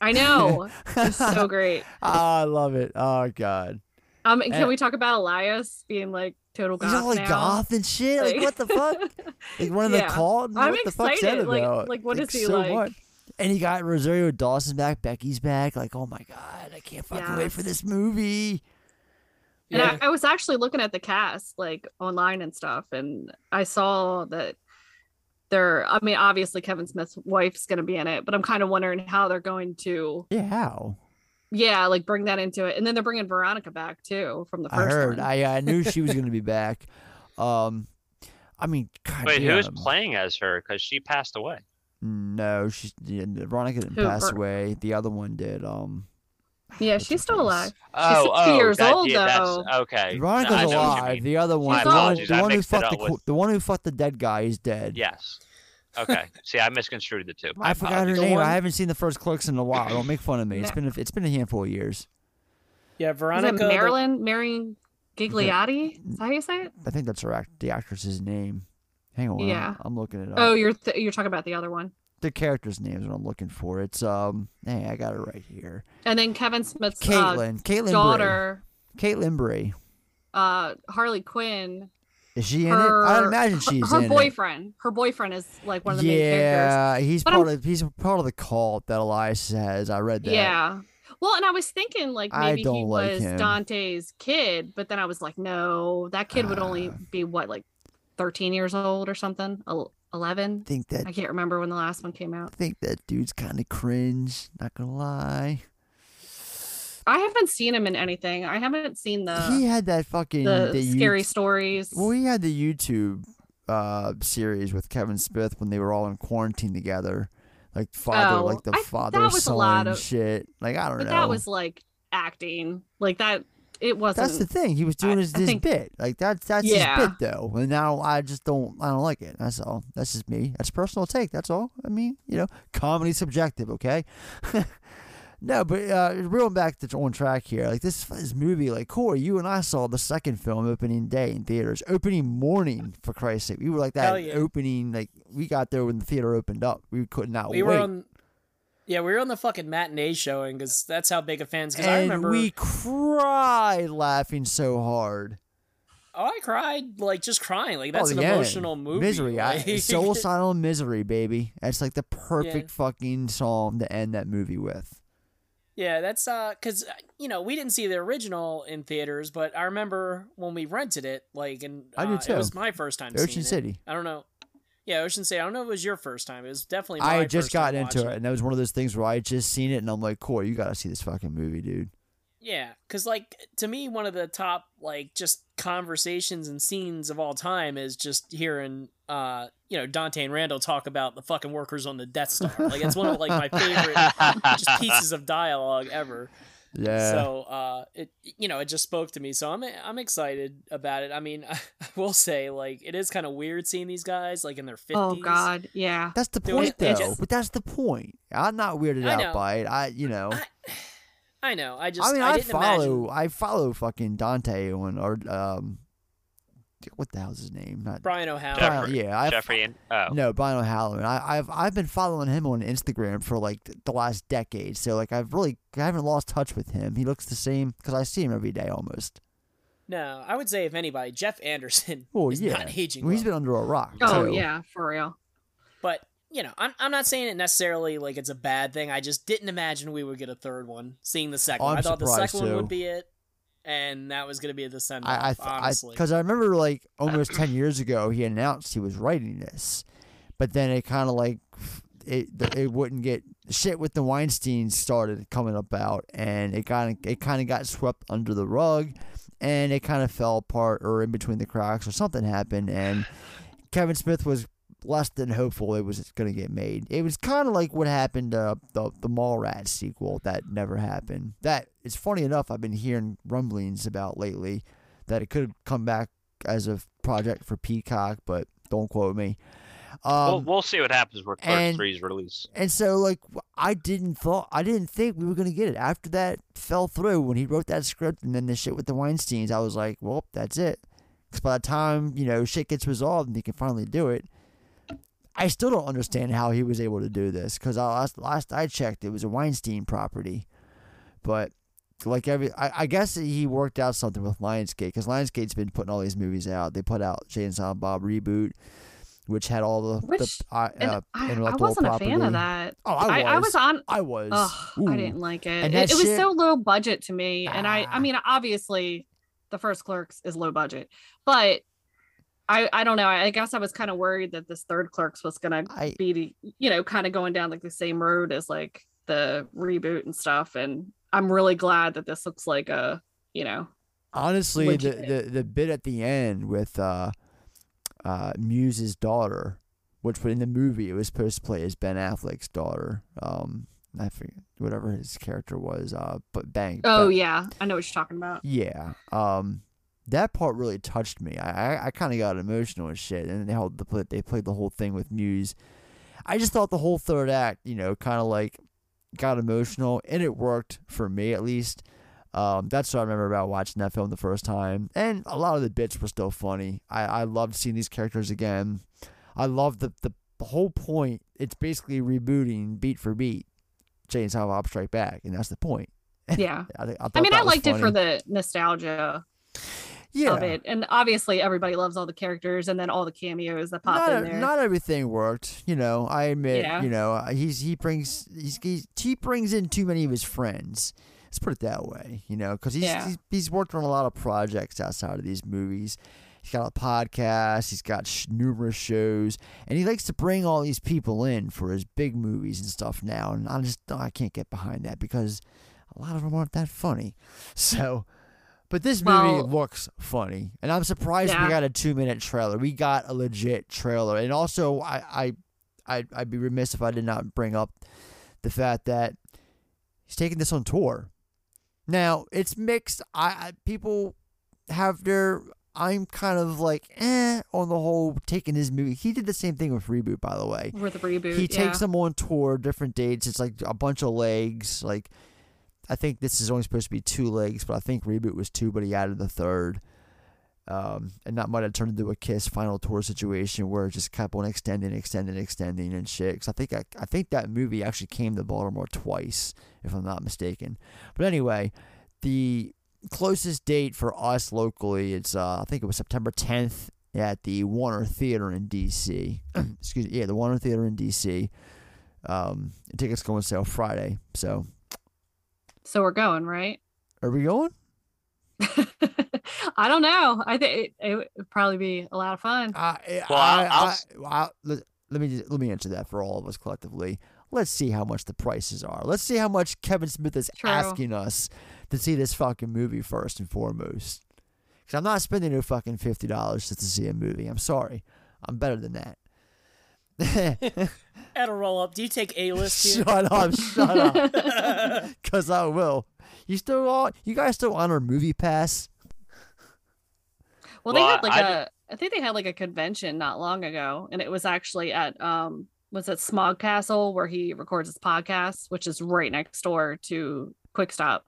I know. it's so great. Oh, I love it. Oh god. Um, and can And- we talk about Elias being like total goth He's all like now? goth and shit. Like, Like- what the fuck? Like one of the Yeah. cult? I'm what the fuck's excited. Like- about? like, what is he so like? much. And he got Rosario Dawson back, Becky's back. Like, oh my god, I can't fucking wait for this movie. And Yeah. I, I was actually looking at the cast like online and stuff, and I saw that they're. I mean, obviously Kevin Smith's wife's going to be in it, but I'm kind of wondering how they're going to, Yeah, how? yeah, like bring that into it. And then they're bringing Veronica back too from the first I heard. one. I I knew she was gonna be back. Um, I mean, God Wait, who's playing as her? Because she passed away. No, she's yeah, Veronica didn't Who, pass Ver- away. The other one did. Um, yeah, she's still alive. Oh, She's 60 oh, years that- old yeah, though. okay. Veronica's I know what you alive. The other one, the one, the one who fucked the with- the one who fucked the dead guy is dead. Yes. Okay. See, I misconstrued the two. My I forgot her. The name. one- I haven't seen the first Clerks in a while. Don't make fun of me. It's No. been a, it's been a handful of years. Yeah, Veronica. it the- Marilyn Mary Ghigliotti? Is that how you say it? I think that's her act, the actress's name. Hang on, Yeah. I'm, I'm looking it up. Oh, you're th- you're talking about the other one. the character's name is what I'm looking for. It's um, hey, I got it right here. And then Kevin Smith's uh, Caitlin, Caitlin daughter, Bree. Caitlin Bree. uh, Harley Quinn. Is she in her, it? I'd imagine she's her in it. boyfriend. Her boyfriend is like one of the main characters. Yeah, he's But part I'm- of he's part of the cult that Elias has. I read that. Yeah. Well, and I was thinking like maybe he don't like was him. Dante's kid, but then I was like, no, that kid would only be what, like 13 years old or something? 11? I think that I can't remember when the last one came out. I think that dude's kind of cringe. Not gonna lie. I haven't seen him in anything. I haven't seen the he had that fucking the scary Yout- stories. Well, he had the YouTube uh series with Kevin Smith when they were all in quarantine together, like father, Oh, like the I- father that was a son of- shit. Like I don't but know. that was like acting. Like that it wasn't That's the thing. He was doing I- his, I his think- bit. Like that's that's Yeah. his bit though. And now I just don't I don't like it. That's all. That's just me. That's personal take. That's all. I mean, you know, comedy subjective, okay? no, but uh reeling back to on track here, like this this movie, like Corey, you and I saw the second film opening day in theaters, opening morning for Christ's sake. We were like that yeah. opening, like we got there when the theater opened up. We could not we wait. were on. Yeah, we were on the fucking matinee showing because that's how big of fans. Because I and remember. we cried laughing so hard. oh, I cried like just crying. Like that's Oh, an yeah. emotional movie. Misery, I, like- Soul Asylum Misery, baby. That's like the perfect fucking song to end that movie with. Yeah, that's uh, cause uh, you know we didn't see the original in theaters, but I remember when we rented it, like, and uh, I did too. it was my first time. Ocean seeing it. City. I don't know. Yeah, Ocean City. I don't know if it was your first time. It was definitely. My I had just first gotten into watching it, and that was one of those things where I had just seen it, and I'm like, "Cool, you gotta see this fucking movie, dude. Yeah, because like to me, one of the top like just conversations and scenes of all time is just hearing uh you know Dante and Randall talk about the fucking workers on the Death Star. Like it's one of like my favorite just pieces of dialogue ever. Yeah. So uh, it you know it just spoke to me. So I'm I'm excited about it. I mean, I, will say like it is kind of weird seeing these guys like in their fifties. Oh God, yeah. That's the point, it- they though. just- but that's the point. I'm not weirded out by it. I, you know, I know. I just I mean, I I, didn't follow, imagine I follow fucking Dante on, or um, what the hell's his name? Not Brian O'Halloran. Brian- Jeffrey, yeah, I Jeffrey and oh, No, Brian O'Halloran. I, I've I've been following him on Instagram for like the last decade. So like I've really I haven't lost touch with him. He looks the same because I see him every day almost. No, I would say if anybody, Jeff Anderson Oh is yeah, not aging well, he's well. been under a rock. Oh too. yeah, for real. But you know, I'm I'm not saying it necessarily like it's a bad thing. I just didn't imagine we would get a third one. Seeing the second, Oh, one. I'm I thought the surprised, second one would be it, and that was gonna be the send off. I I I honestly, because I remember like almost ten years ago he announced he was writing this, but then it kind of like it it wouldn't get shit with the Weinstein started coming about and it of it kind of got swept under the rug, and it kind of fell apart or in between the cracks or something happened and Kevin Smith was less than hopeful it was going to get made. It was kind of like what happened to the the Mallrats sequel that never happened. That it's funny enough I've been hearing rumblings about lately that it could come back as a project for Peacock, but don't quote me. Um, we'll, we'll see what happens with Clerks 3's release. and so like I didn't thought I didn't think we were gonna get it after that fell through when he wrote that script and then the shit with the Weinstein's. I was like, well, that's it. Because by the time you know shit gets resolved and he can finally do it, I still don't understand how he was able to do this. Because last last I checked, it was a Weinstein property, but like every I, I guess he worked out something with Lionsgate because Lionsgate's been putting all these movies out. They put out Jay and Silent Bob reboot. Which had all the, Which the uh, and uh, I, I wasn't a fan of that. Oh, I I, was. was on. I was. Ugh, I didn't like it. It, it was shit- so low budget to me, and I. Ah. I mean, obviously, the first Clerks is low budget, but I. I don't know. I guess I was kind of worried that this third Clerks was gonna I- be, you know, kind of going down like the same road as like the reboot and stuff. And I'm really glad that this looks like a, you know, Honestly, the, the the bit at the end with uh, uh, Muse's daughter, which in the movie it was supposed to play as Ben Affleck's daughter. Um, I forget whatever his character was. Uh, but bang. Oh bang- yeah, I know what you're talking about. Yeah. Um, that part really touched me. I I, I kind of got emotional and shit. And they held the they played the whole thing with Muse. I just thought the whole third act, you know, kind of like got emotional, and it worked for me at least. Um, that's what I remember about watching that film the first time, and a lot of the bits were still funny. I I loved seeing these characters again. I love the the, the whole point. It's basically rebooting beat for beat, and Silent Bob Strike Back, and that's the point. Yeah. I, I, I mean, I liked it for the nostalgia yeah. of it, and obviously everybody loves all the characters and then all the cameos that pop not, in there. not everything worked. You know, I admit. Yeah. You know, uh, he's he brings he's, he's he brings in too many of his friends. Let's put it that way. You know, because he's, Yeah. he's he's worked on a lot of projects outside of these movies. He's got a podcast. He's got sh- numerous shows, and he likes to bring all these people in for his big movies and stuff now. And I just I can't get behind that because a lot of them aren't that funny. So. But this movie Well- looks funny, and I'm surprised we got a two minute trailer. We got a legit trailer, and also I I I'd, I'd be remiss if I did not bring up the fact that he's taking this on tour. Now it's mixed. I, I people have their. I'm kind of like eh on the whole taking his movie. He did the same thing with reboot, by the way. with the reboot. He yeah. takes them on tour, different dates. It's like a bunch of legs. Like I think this is only supposed to be two legs, but I think reboot was two, but he added the third. Um, and that might have turned into a Kiss final tour situation where it just kept on extending, extending, extending, and shit. 'Cause I think I, I think that movie actually came to Baltimore twice, if I'm not mistaken. But anyway, the closest date for us locally, it's uh, I think it was September 10th at the Warner Theater in DC. Excuse me, yeah, the Warner Theater in DC. Um, tickets go on sale Friday. So, So we're going right. are we going? I don't know. I think it, it would probably be a lot of fun. I, Well, I, I'll- I'll I, s- I- let, let me let me answer that for all of us collectively. Let's see how much the prices are. Let's see how much Kevin Smith is True. asking us to see this fucking movie first and foremost. Because I'm not spending no fucking fifty dollars just to see a movie. I'm sorry. I'm better than that. That'll roll up. Do you take A list shut up! Shut up! Because I will. You still all you guys still honor Movie Pass? Well, they Well, had like I- a I think they had like a convention not long ago, and it was actually at um was it Smodcastle where he records his podcast, which is right next door to Quick Stop.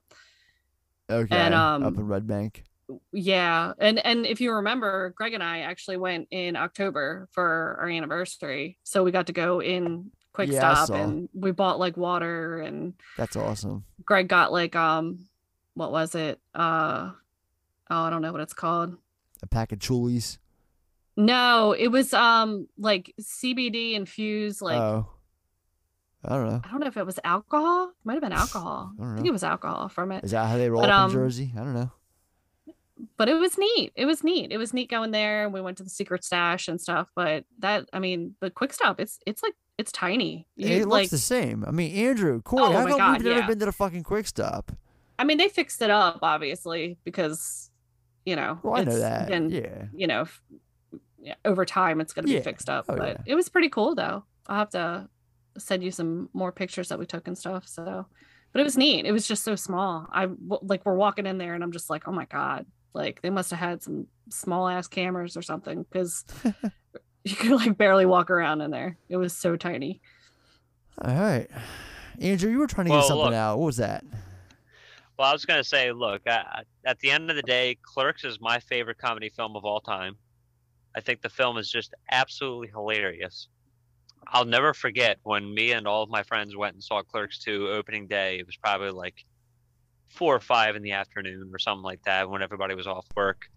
Okay, And, um, up in Red Bank. Yeah, and and if you remember, Greg and I actually went in October for our anniversary, so we got to go in Quick Yeah, Stop and we bought like water and That's awesome. Greg got like um what was it? Uh oh, I don't know what it's called. A pack of Chulies. No, it was um like CBD infused like oh, I don't know. I don't know if it was alcohol. It Might have been alcohol. I I think it was alcohol from it. Is that how they roll But, up um, in Jersey? I don't know. But it was neat. It was neat. It was neat going there. We went to the secret stash and stuff. But that I mean, the quick stop, it's it's like it's tiny. You, it looks like the same. I mean, Andrew, Corey, Oh how come God, we've never yeah. been to the fucking Quick Stop? I mean, they fixed it up obviously because you know. Well, I know that, been, yeah. You know, over time it's gonna Yeah. be fixed up. Oh, but yeah. it was pretty cool though. I'll have to send you some more pictures that we took and stuff. So, but it was neat. It was just so small. I like we're walking in there and I'm just like, oh my god, like they must have had some small ass cameras or something because you could like barely walk around in there. It was so tiny. All right, Andrew, you were trying to Well, get something look. out. What was that? Well, I was gonna say, look, I, I- at the end of the day, Clerks is my favorite comedy film of all time. I think the film is just absolutely hilarious. I'll never forget when me and all of my friends went and saw Clerks 2 opening day. It was probably like four or five in the afternoon or something like that when everybody was off work.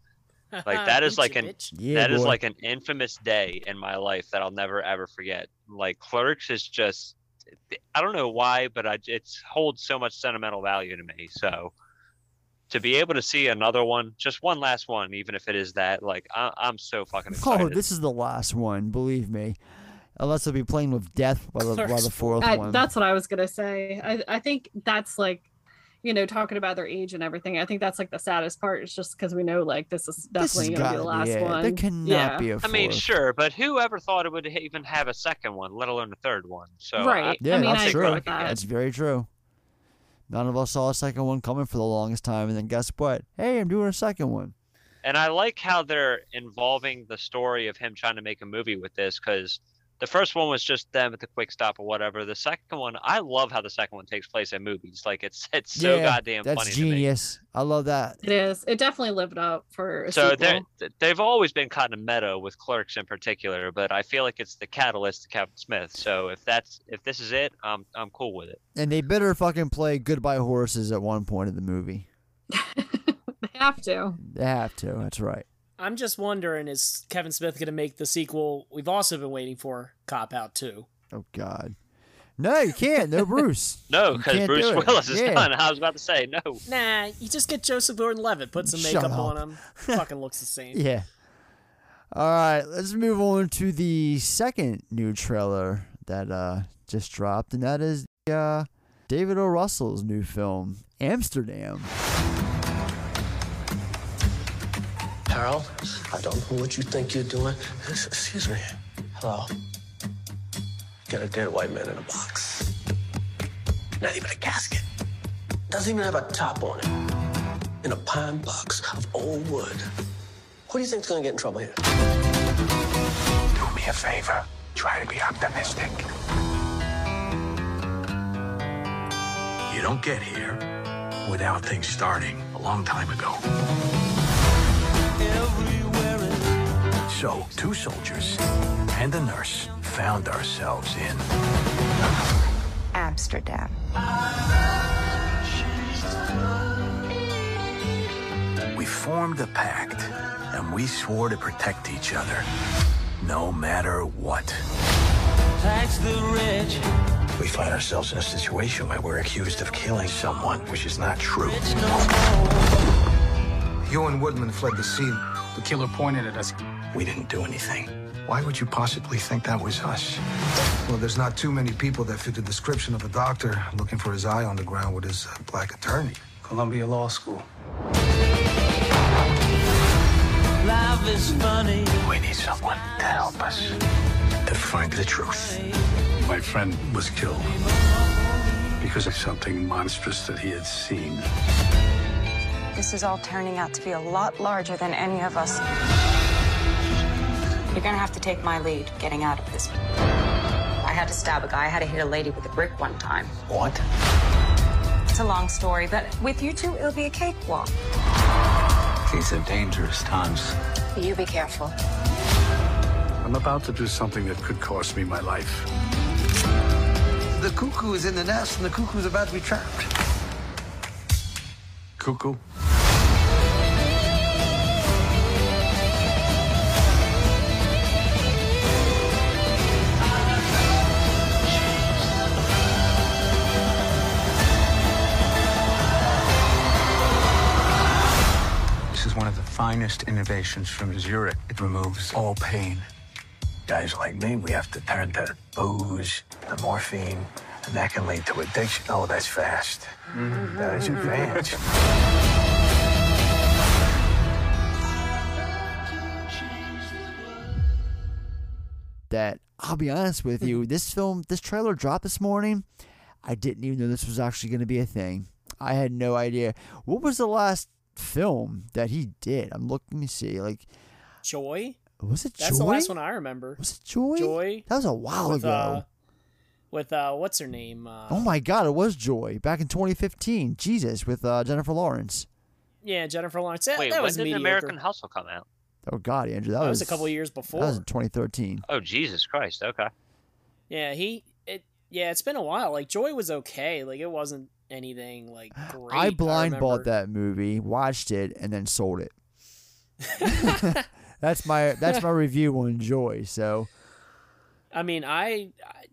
Like that is like an. Yeah, that is boy. like an infamous day in my life that I'll never ever forget. Like Clerks is just I don't know why, but I it holds so much sentimental value to me. So to be able to see another one, just one last one, even if it is that, like I, I'm so fucking oh, excited. Oh, this is the last one. Believe me. Unless they'll be playing with death by the, by the fourth I, one. that's what I was gonna say. I, I think that's like, you know, talking about their age and everything. I think that's like the saddest part. It's just because we know like this is This definitely gonna be the last it. one. There cannot yeah. be a I fourth. mean, sure, but whoever thought it would even have a second one, let alone a third one? So I- Right. Yeah, I mean, that's I true. agree that. That's very true. None of us saw a second one coming for the longest time, and then guess what? Hey, I'm doing a second one. and I like how they're involving the story of him trying to make a movie with this because the first one was just them at the quick stop or whatever. The second one, I love how the second one takes place in movies. Like it's it's so yeah, goddamn that's funny to me. genius. I love that. It is. It definitely lived up for a So they they've always been kind of a meta with Clerks in particular, but I feel like it's the catalyst to Kevin Smith. So if that's if this is it, I'm I'm cool with it. And they better fucking play Goodbye Horses at one point in the movie. They have to. They have to. That's right. I'm just wondering, is Kevin Smith going to make the sequel we've also been waiting for, Cop Out 2? Oh God. No, you can't. No Bruce. No, because Bruce. Willis is Yeah. done. I was about to say no. Nah, you just get Joseph Gordon-Levitt, put some Shut makeup up. on him. Fucking looks the same. Yeah. All right, let's move on to the second new trailer that uh just dropped, and that is uh, David O. Russell's new film, Amsterdam. Harold, I don't know what you think you're doing. Excuse me. Hello. Got a dead white man in a box. Not even a casket. Doesn't even have a top on it. In a pine box of old wood. Who do you think's gonna get in trouble here? Do me a favor. Try to be optimistic. You don't get here without things starting a long time ago. So, two soldiers and a nurse found ourselves in Amsterdam. We formed a pact, and we swore to protect each other, no matter what. Tax the rich. We find ourselves in a situation where we're accused of killing someone, which is not true. You and Woodman fled the scene. The killer pointed at us. We didn't do anything. Why would you possibly think that was us? Well, there's not too many people that fit the description of a doctor looking for his eye on the ground with his uh, black attorney. Columbia Law School. Life is funny. We need someone to help us to find the truth. My friend was killed because of something monstrous that he had seen. This is all turning out to be a lot larger than any of us. You're gonna have to take my lead getting out of this. I had to stab a guy, I had to hit a lady with a brick one time. What? It's a long story, but with you two, it'll be a cakewalk. These are dangerous times. You be careful. I'm about to do something that could cost me my life. The cuckoo is in the nest, and the cuckoo's about to be trapped. Cuckoo? Finest innovations from Zurich. It removes all pain. Guys like me, we have to turn to booze, the morphine, and that can lead to addiction. Oh, that's fast. Mm-hmm. That is advanced. that I'll be honest with you, mm-hmm. this film, this trailer dropped this morning. I didn't even know this was actually going to be a thing. I had no idea. What was the last film that he did? I'm looking. Let me see. Like, Joy. was it That's Joy? the last one I remember. Was it Joy? Joy. That was a while with, ago. Uh, with uh, what's her name? Uh, oh my God, it was Joy back in 2015. Jesus, with uh, Jennifer Lawrence. yeah, Jennifer Lawrence. That, Wait, that when was did mediocre. American Hustle come out? Oh God, Andrew, that, That was, was a couple years before. That was in 2013. Oh Jesus Christ! Okay. Yeah, he. It. Yeah, it's been a while. Like Joy was okay. Like it wasn't anything like great. I blind bought that movie, watched it, and then sold it. that's my that's my review on Joy. So I mean, I, I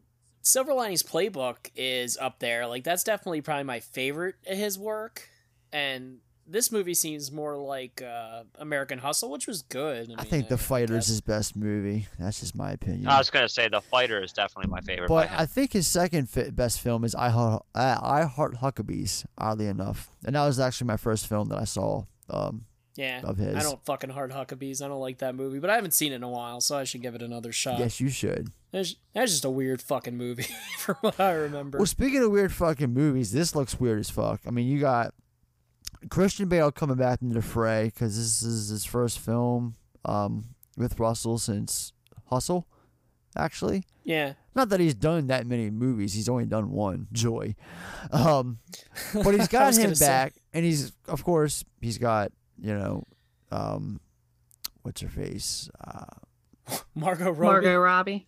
Silver Linings Playbook is up there. Like that's definitely probably my favorite of his work, and this movie seems more like uh, American Hustle, which was good. I think The Fighter is his best movie. That's just my opinion. I was gonna say The Fighter is definitely my favorite. But. I think his second fi- best film is I Heart, uh, I Heart Huckabees, oddly enough. And that was actually my first film that I saw um, Yeah, of his. I don't fucking heart Huckabees. I don't like that movie, but I haven't seen it in a while, so I should give it another shot. Yes, you should. That's, that's just a weird fucking movie, from what I remember. Well, speaking of weird fucking movies, this looks weird as fuck. I mean, you got Christian Bale coming back into the fray because this is his first film um, with Russell since Hustle, actually. yeah, Not that he's done that many movies. He's only done one, Joy. Um, but he's got was him gonna say. back, and he's of course he's got you know, um, what's her face? Uh, Margot Robbie. Margot Robbie.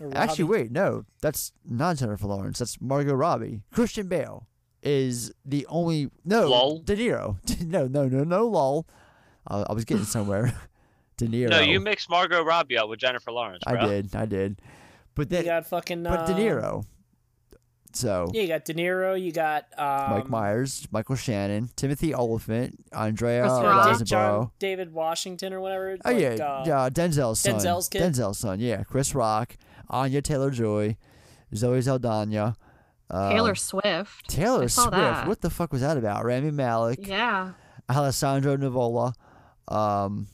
Or actually, wait, no, that's not Jennifer Lawrence. That's Margot Robbie. Christian Bale is the only no Lol. De Niro. no, no, no, no, lol. I, I was getting somewhere. De Niro. no, you mixed Margot Robbie up with Jennifer Lawrence, bro. I did, I did. But then You got fucking. but De um, Niro. So Yeah, you got De Niro. You got um, Mike Myers, Michael Shannon, Timothy Olyphant, Andrea Chris Riseborough. David Washington or whatever. Oh like, yeah, uh, yeah, Denzel's son. Denzel's kid? Denzel's son, yeah. Chris Rock, Anya Taylor Joy, Zoe Saldana, uh, Taylor Swift. Taylor I Swift. that. What the fuck was that about? Rami Malek, Yeah. Alessandro Nivola, um,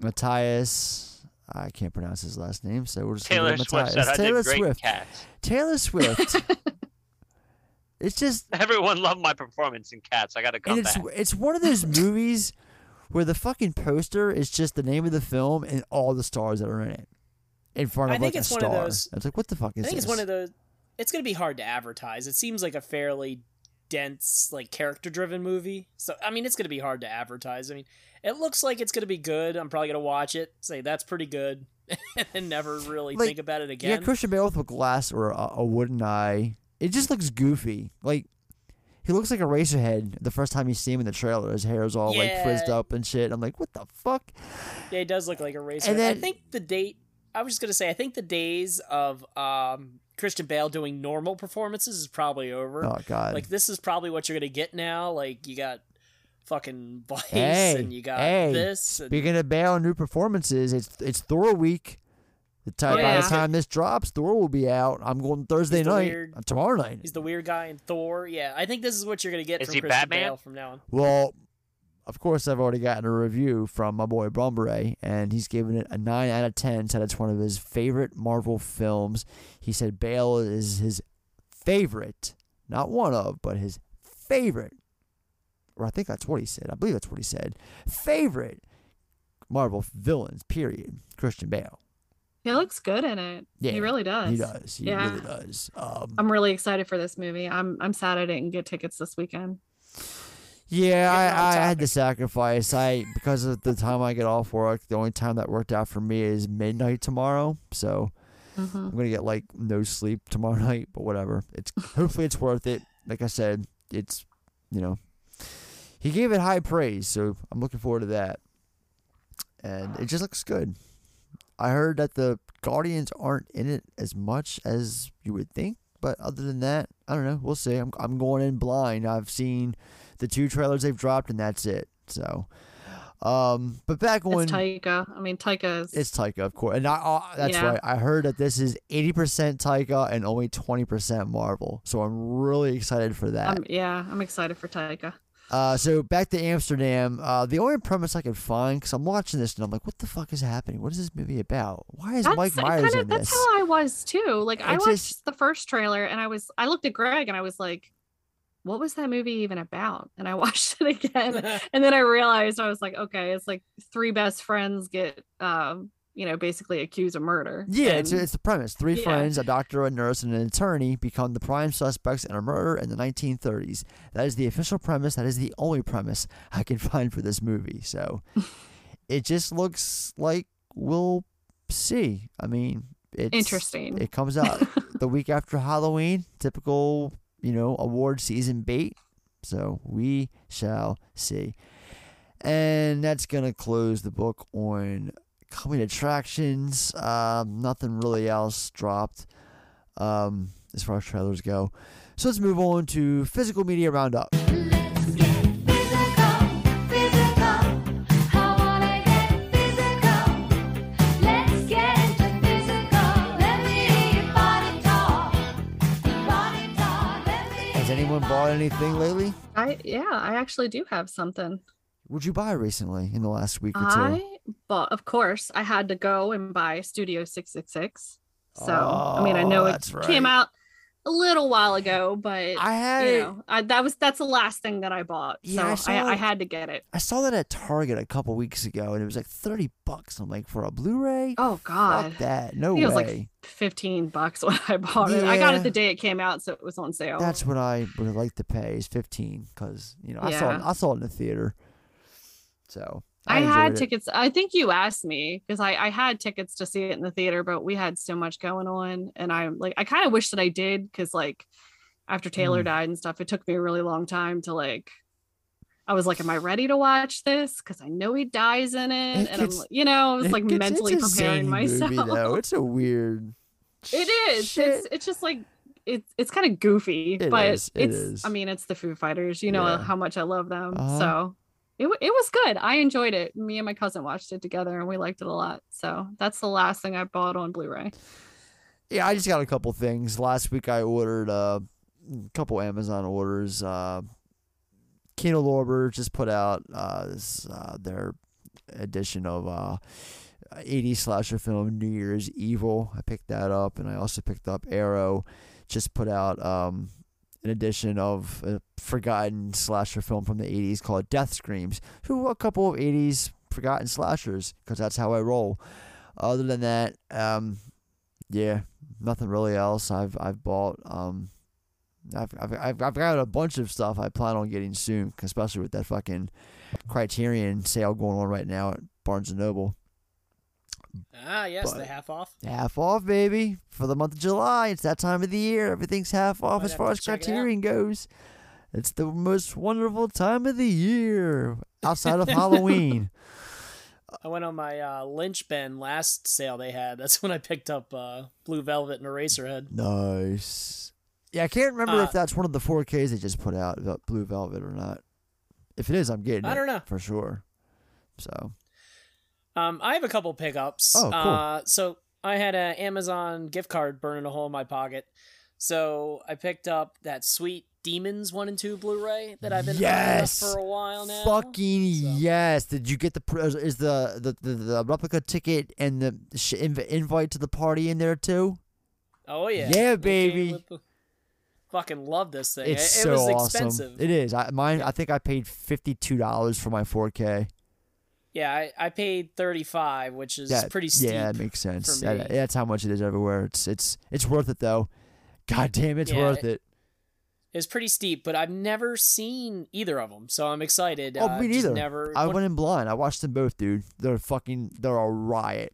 Matthias. I can't pronounce his last name, so we're just leave it Taylor at Swift Matthias. said Taylor did great Swift. Taylor Swift. it's just Everyone loved my performance in Cats. I got to come and it's back. it's one of those movies where the fucking poster is just the name of the film and all the stars that are in it in front of I think like it's a one of star. those- It's like what the fuck is? I is think this? it's one of those. It's gonna be hard to advertise. It seems like a fairly dense, like character-driven movie. So I mean, it's gonna be hard to advertise. I mean, it looks like it's gonna be good. I'm probably gonna watch it, say that's pretty good, and never really Like, think about it again. Yeah. Christian Bale with a glass or a, a wooden eye. It just looks goofy. Like he looks like a Eraserhead the first time you see him in the trailer. His hair's all like frizzed up and shit. I'm like, what the fuck? Yeah, he does look like a racer. And then- I think the date. I was just gonna say, I think the days of um, Christian Bale doing normal performances is probably over. Oh god. Like this is probably what you're gonna get now. Like you got fucking Vice hey, and you got hey, this. And, Speaking of Bale and new performances, it's it's Thor week. The time, By the time this drops, Thor will be out. I'm going Thursday night, weird- uh, tomorrow night. he's the weird guy in Thor. Yeah, I think this is what you're gonna get Is from he Christian Batman? Bale from now on. Well, of course, I've already gotten a review from my boy Brumbury, and he's given it a 9 out of 10. Said it's one of his favorite Marvel films. He said Bale is his favorite not one of, but his favorite, or I think that's what he said. I believe that's what he said. Favorite Marvel villains, period. Christian Bale. He looks good in it. Yeah, he really does. He does. He yeah. really does. Um, I'm really excited for this movie. I'm I'm sad I didn't get tickets this weekend. Yeah, I, I had to sacrifice. I because of the time I get off work, the only time that worked out for me is midnight tomorrow. So Mhm. I'm gonna get like no sleep tomorrow night, but whatever. It's hopefully it's worth it. Like I said, it's you know he gave it high praise, so I'm looking forward to that. And it just looks good. I heard that the Guardians aren't in it as much as you would think, but other than that, I don't know. We'll see. I'm I'm going in blind. I've seen the two trailers they've dropped, and that's it. So, um, but back when It's Taika. I mean, Taika is. it's Taika, of course, and I uh, that's Yeah. right. I heard that this is 80% Taika and only 20% Marvel. So I'm really excited for that. I'm, yeah, I'm excited for Taika. Uh, so back to Amsterdam. Uh, the only premise I could find, because I'm watching this and I'm like, what the fuck is happening? What is this movie about? Why is Mike Myers kinda, in That's this? how I was too. Like I watched just- the first trailer and I was I looked at Greg and I was like, what was that movie even about? And I watched it again. and then I realized I was like, okay, it's like three best friends get um, you know, basically accused of murder. Yeah, it's, it's the premise. Three Yeah. friends, a doctor, a nurse, and an attorney become the prime suspects in a murder in the 1930s. That is the official premise. That is the only premise I can find for this movie. So it just looks like we'll see. I mean, it's Interesting. It comes out the week after Halloween. Typical, you know, award season bait. So we shall see. And that's gonna close the book on coming attractions. Um, nothing really else dropped um, as far as trailers go. So let's move on to physical media roundup. Has anyone bought anything lately? I yeah, I actually do have something. What'd you buy recently in the last week or two? I bought, of course, I had to go and buy Studio 666. So, I mean, I know Oh, it that's came out a little while ago, but I had you know, I, that was that's the last thing that I bought. Yeah, I so saw I, I had to get it. I saw that at Target a couple weeks ago, and it was like thirty bucks. I'm like, for a Blu-ray? Oh God, Fuck that! No I think it was like 15 bucks when I bought it. I got it the day it came out, so it was on sale. That's what I would like to pay is fifteen, because you know I saw it, I saw it in the theater. So I, enjoyed had it. tickets. I think you asked me because I, I had tickets to see it in the theater, but we had so much going on. And I'm like, I kind of wish that I did because, like, after Taylor Mm. died and stuff, it took me a really long time to, like, I was like, am I ready to watch this? Because I know he dies in it. It and I'm, you know, I was like gets- mentally preparing myself. Movie, though. It's a weird. It is. It's it's just like it's it's kind of goofy, It but is, it it's is. I mean it's the Foo Fighters. You know Yeah. how much I love them. Uh-huh. So it it was good. I enjoyed it. Me and my cousin watched it together and we liked it a lot. So that's the last thing I bought on Blu-ray. Yeah, I just got a couple things. Last week I ordered uh, a couple Amazon orders. Uh, Kino Lorber just put out uh, this, uh, their edition of uh, 80s slasher film New Year's Evil. I picked that up, and I also picked up Arrow. Just put out um, an edition of a forgotten slasher film from the 80s called Death Screams. Who a couple of 80s forgotten slashers, because that's how I roll. Other than that, um, yeah, nothing really else I've I've bought. Um, I've, I've I've I've got a bunch of stuff I plan on getting soon, especially with that fucking Criterion sale going on right now at Barnes and Noble. Ah, yes, the half off. Half off, baby, for the month of July. It's that time of the year. Everything's half off Might as far as. Criterion goes. It's the most wonderful time of the year outside of Halloween. I went on my uh, Lynch Ben last sale they had. That's when I picked up uh, Blue Velvet and Eraserhead. Nice. Yeah, I can't remember Uh, if that's one of the 4Ks they just put out, Blue Velvet or not. If it is, I'm getting it. I don't know. for sure. So Um, I have a couple pickups. Oh, cool. Uh, so I had an Amazon gift card burning a hole in my pocket. So I picked up that sweet Demons one and two Blu-ray that I've been yes, for a while now. fucking yes. Did you get the is the the, the, the replica ticket and the sh- inv- invite to the party in there too? Oh yeah, Yeah, baby. the- fucking love this thing. It's it, it so was awesome. expensive. It is. I mine. I think I paid fifty two dollars for my 4K. Yeah, I, I paid thirty five, which is That- pretty steep. Yeah, that makes sense. That- that's how much it is everywhere. It's it's it's worth it though. God damn, it's Yeah, worth it- it. It's pretty steep, but I've never seen either of them, so I'm excited. Oh, uh, me neither. Never. I went in blind. I watched them both, dude. They're fucking. They're a riot.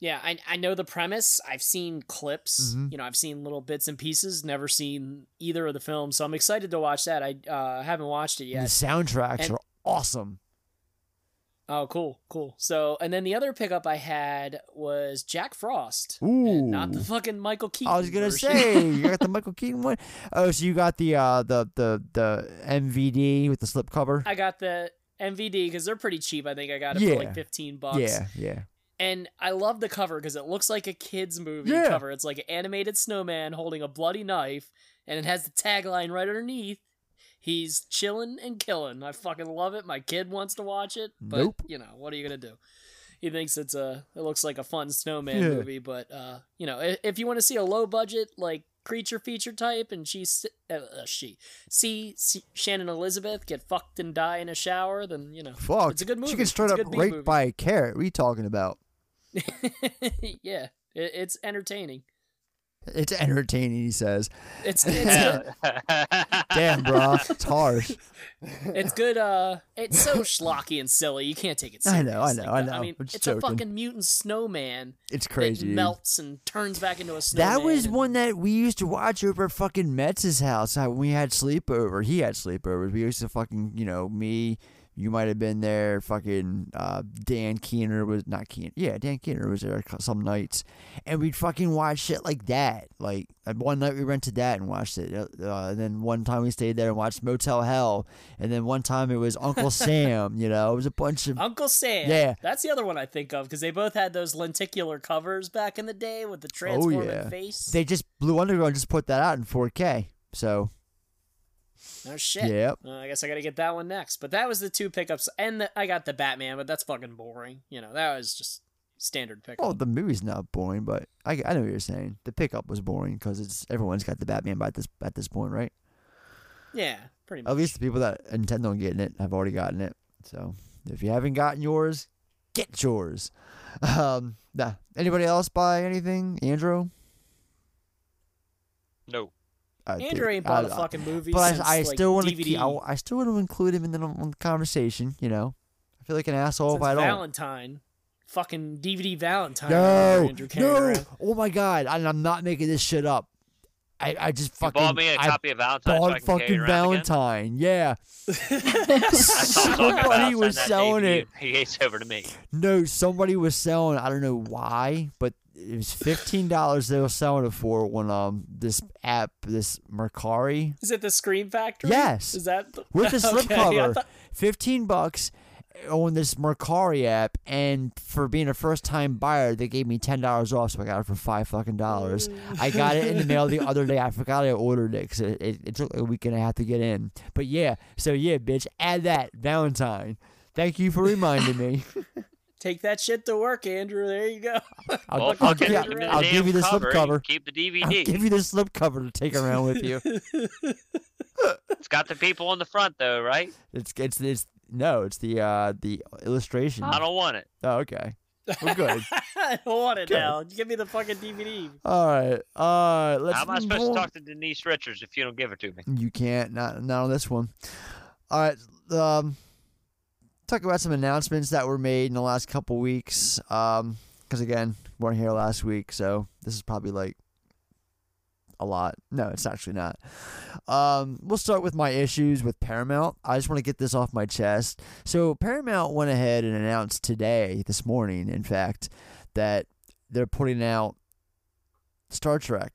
Yeah, I I know the premise. I've seen clips. Mhm. You know, I've seen little bits and pieces. Never seen either of the films, so I'm excited to watch that. I uh, haven't watched it yet. the soundtracks And- are awesome. Oh, cool, cool. So, and then the other pickup I had was Jack Frost, Ooh. not the fucking Michael Keaton. I was gonna version. say you got the Michael Keaton one. Oh, so you got the uh the the the MVD with the slipcover. I got the MVD because they're pretty cheap. I think I got it Yeah. for like 15 bucks. Yeah, yeah. And I love the cover because it looks like a kid's movie Yeah. cover. It's like an animated snowman holding a bloody knife, and it has the tagline right underneath. He's chilling and killing. I fucking love it. My kid wants to watch it, but Nope. you know what are you gonna do? He thinks it's a. It looks like a fun snowman Yeah. movie, but uh, you know, i- if you want to see a low budget like creature feature type, and she's uh, uh, she see, see Shannon Elizabeth get fucked and die in a shower, then you know, Fuck. it's a good movie. She gets straight up raped by a carrot. What are you talking about? yeah, it, it's entertaining. It's entertaining, he says. It's it's good. Damn, bro. It's harsh. It's good. Uh, it's so schlocky and silly. You can't take it seriously. I know, I know, Like, I I know. mean, I'm just it's a fucking mutant snowman. It's crazy, dude. melts and turns back into a snowman. That was and- one that we used to watch over at fucking Metz's house when we had sleepover. He had sleepovers. We used to fucking, you know, me, you might have been there. Fucking uh, Dan Keener was not Keener. Yeah, Dan Keener was there some nights, and we'd fucking watch shit like that. Like uh, one night we rented that and watched it. Uh, uh, and then one time we stayed there and watched Motel Hell. And then one time it was Uncle Sam. You know, it was a bunch of Uncle Sam. Yeah. that's the other one I think of because they both had those lenticular covers back in the day with the oh transforming yeah. face. They just Blue Underground just put that out in 4K. So Oh shit. Yep. Uh, I guess I got to get that one next. But that was the two pickups, and the, I got the Batman, but that's fucking boring. You know, that was just standard pickup. Well, the movie's not boring, but I, I know what you're saying. The pickup was boring because it's everyone's got the Batman by this at this point, right? yeah, pretty much. At least the people that intend on getting it have already gotten it. So if you haven't gotten yours, get yours. Um, nah. Anybody else buy anything, Andrew? No. Uh, Andrew dude, ain't bought I- a fucking movie But since, I, I like, still want to DVD. I, I still want to include him in the, in the conversation. You know, I feel like an asshole Since if I don't. Valentine, fucking DVD Valentine. No, no. around. Oh my god, I, I'm not making this shit up. I, I just You fucking bought me a I copy of Valentine so bought I can carry it fucking around again? Valentine. Yeah. I saw him talking about somebody was selling DVD. it. He gets over to me. No, somebody was selling. I don't know why, but it was fifteen dollars they were selling it for when um this app, this Mercari, Is it the Scream Factory? Yes. Is that the- with the Okay, slipcover, thought- fifteen bucks on this Mercari app, and for being a first time buyer, they gave me ten dollars off, so I got it for five fucking dollars. I got it in the mail the other day. I forgot I ordered it because it, it, it took a week and a half to get in. But yeah, so yeah, bitch, add that Valentine. Thank you for reminding me. Take that shit to work, Andrew. There you go. I'll, Well, I'll, fucking gi- give me the I'll give you the slip cover, cover. Keep the DVD. I'll give you the slip cover to take around with you. It's got the people on the front though, right? It's it's it's no, it's the uh the illustration. I don't want it. Oh, okay. Well, good. I don't want it Good. now. Give me the fucking DVD. All right. Uh, let's. How am I supposed move to talk to Denise Richards if you don't give it to me? You can't. Not not on this one. All right. Um, talk about some announcements that were made in the last couple weeks. Um, because again, we weren't here last week, so this is probably like a lot. No, it's actually not. Um, we'll start with my issues with Paramount. I just want to get this off my chest. So Paramount went ahead and announced today, this morning, in fact, that they're putting out Star Trek,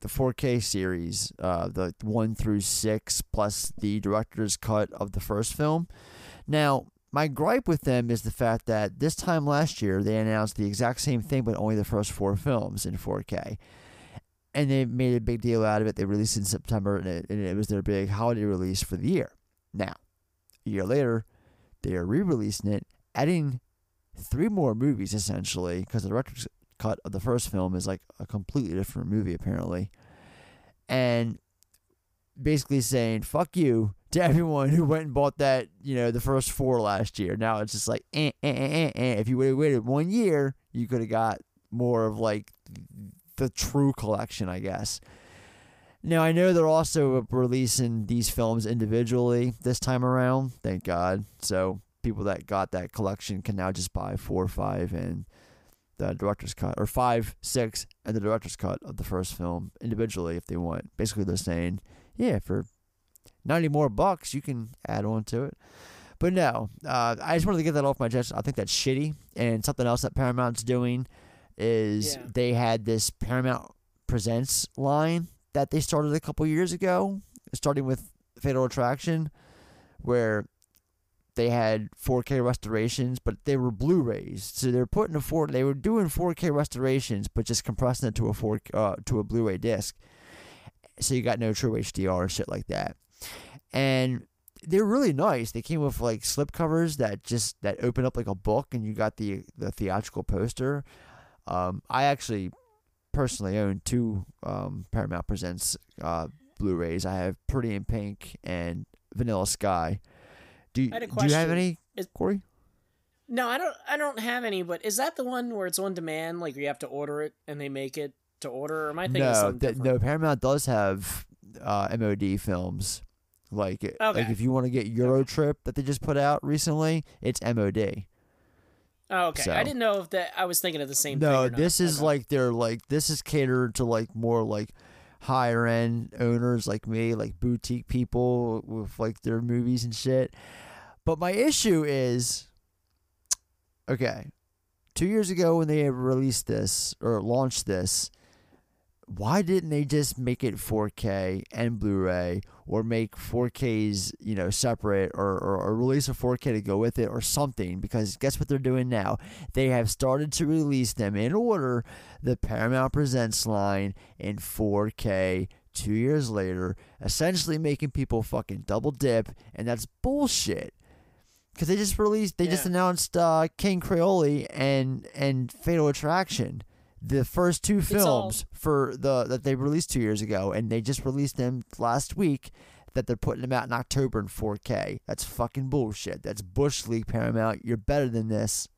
the 4K series, uh, the one through six, plus the director's cut of the first film. Now, my gripe with them is the fact that this time last year they announced the exact same thing, but only the first four films in 4K. And they made a big deal out of it. They released it in September, and it, and it was their big holiday release for the year. Now, a year later, they are re releasing it, adding three more movies essentially, because the director's cut of the first film is like a completely different movie, apparently. And basically saying "fuck you" to everyone who went and bought that, you know, the first four last year. Now it's just like, eh, eh, eh, eh, eh. if you would have waited one year, you could have got more of like the true collection, I guess. Now I know they're also releasing these films individually this time around. Thank God. So people that got that collection can now just buy four or five and the director's cut, or five, six, and the director's cut of the first film individually if they want. Basically, they're saying, yeah, for 90 more bucks, you can add on to it. But no, uh, I just wanted to get that off my chest. I think that's shitty. And something else that Paramount's doing is Yeah. they had this Paramount Presents line that they started a couple years ago, starting with Fatal Attraction, where they had 4K restorations, but they were Blu-rays. So they're putting a four. They were doing 4K restorations, but just compressing it to a four uh, to a Blu-ray disc. So you got no true HDR and shit like that. And they're really nice. They came with like slip covers that just that open up like a book, and you got the the theatrical poster. Um, I actually personally own two um, Paramount Presents uh, Blu-rays. I have Pretty in Pink and Vanilla Sky. Do you, I had a do you have any, Is- Corey? No, I don't. I don't have any. But is that the one where it's on demand? Like you have to order it and they make it to order? Or am I thinking No, different? no. Paramount does have uh, MOD films. Like, eh, like if you want to get Euro Trip that they just put out recently, it's MOD. Oh, okay. so- I didn't know if that. I was thinking of the same thing. No, this is like they're like this is catered to like more like higher end owners like me, like boutique people with like their movies and shit. But my issue is okay. Two years ago when they released this or launched this, why didn't they just make it 4K and Blu-ray or make 4Ks, you know, separate or, or, or release a 4K to go with it or something? Because guess what they're doing now? They have started to release them in order the Paramount Presents line in 4K two years later, essentially making people fucking double dip, and that's bullshit. Because they just released, they just announced uh, King Creole and and Fatal Attraction, the first two films for the that they released two years ago, and they just released them last week. That they're putting them out in October in 4K. That's fucking bullshit. That's Bush League Paramount. You're better than this.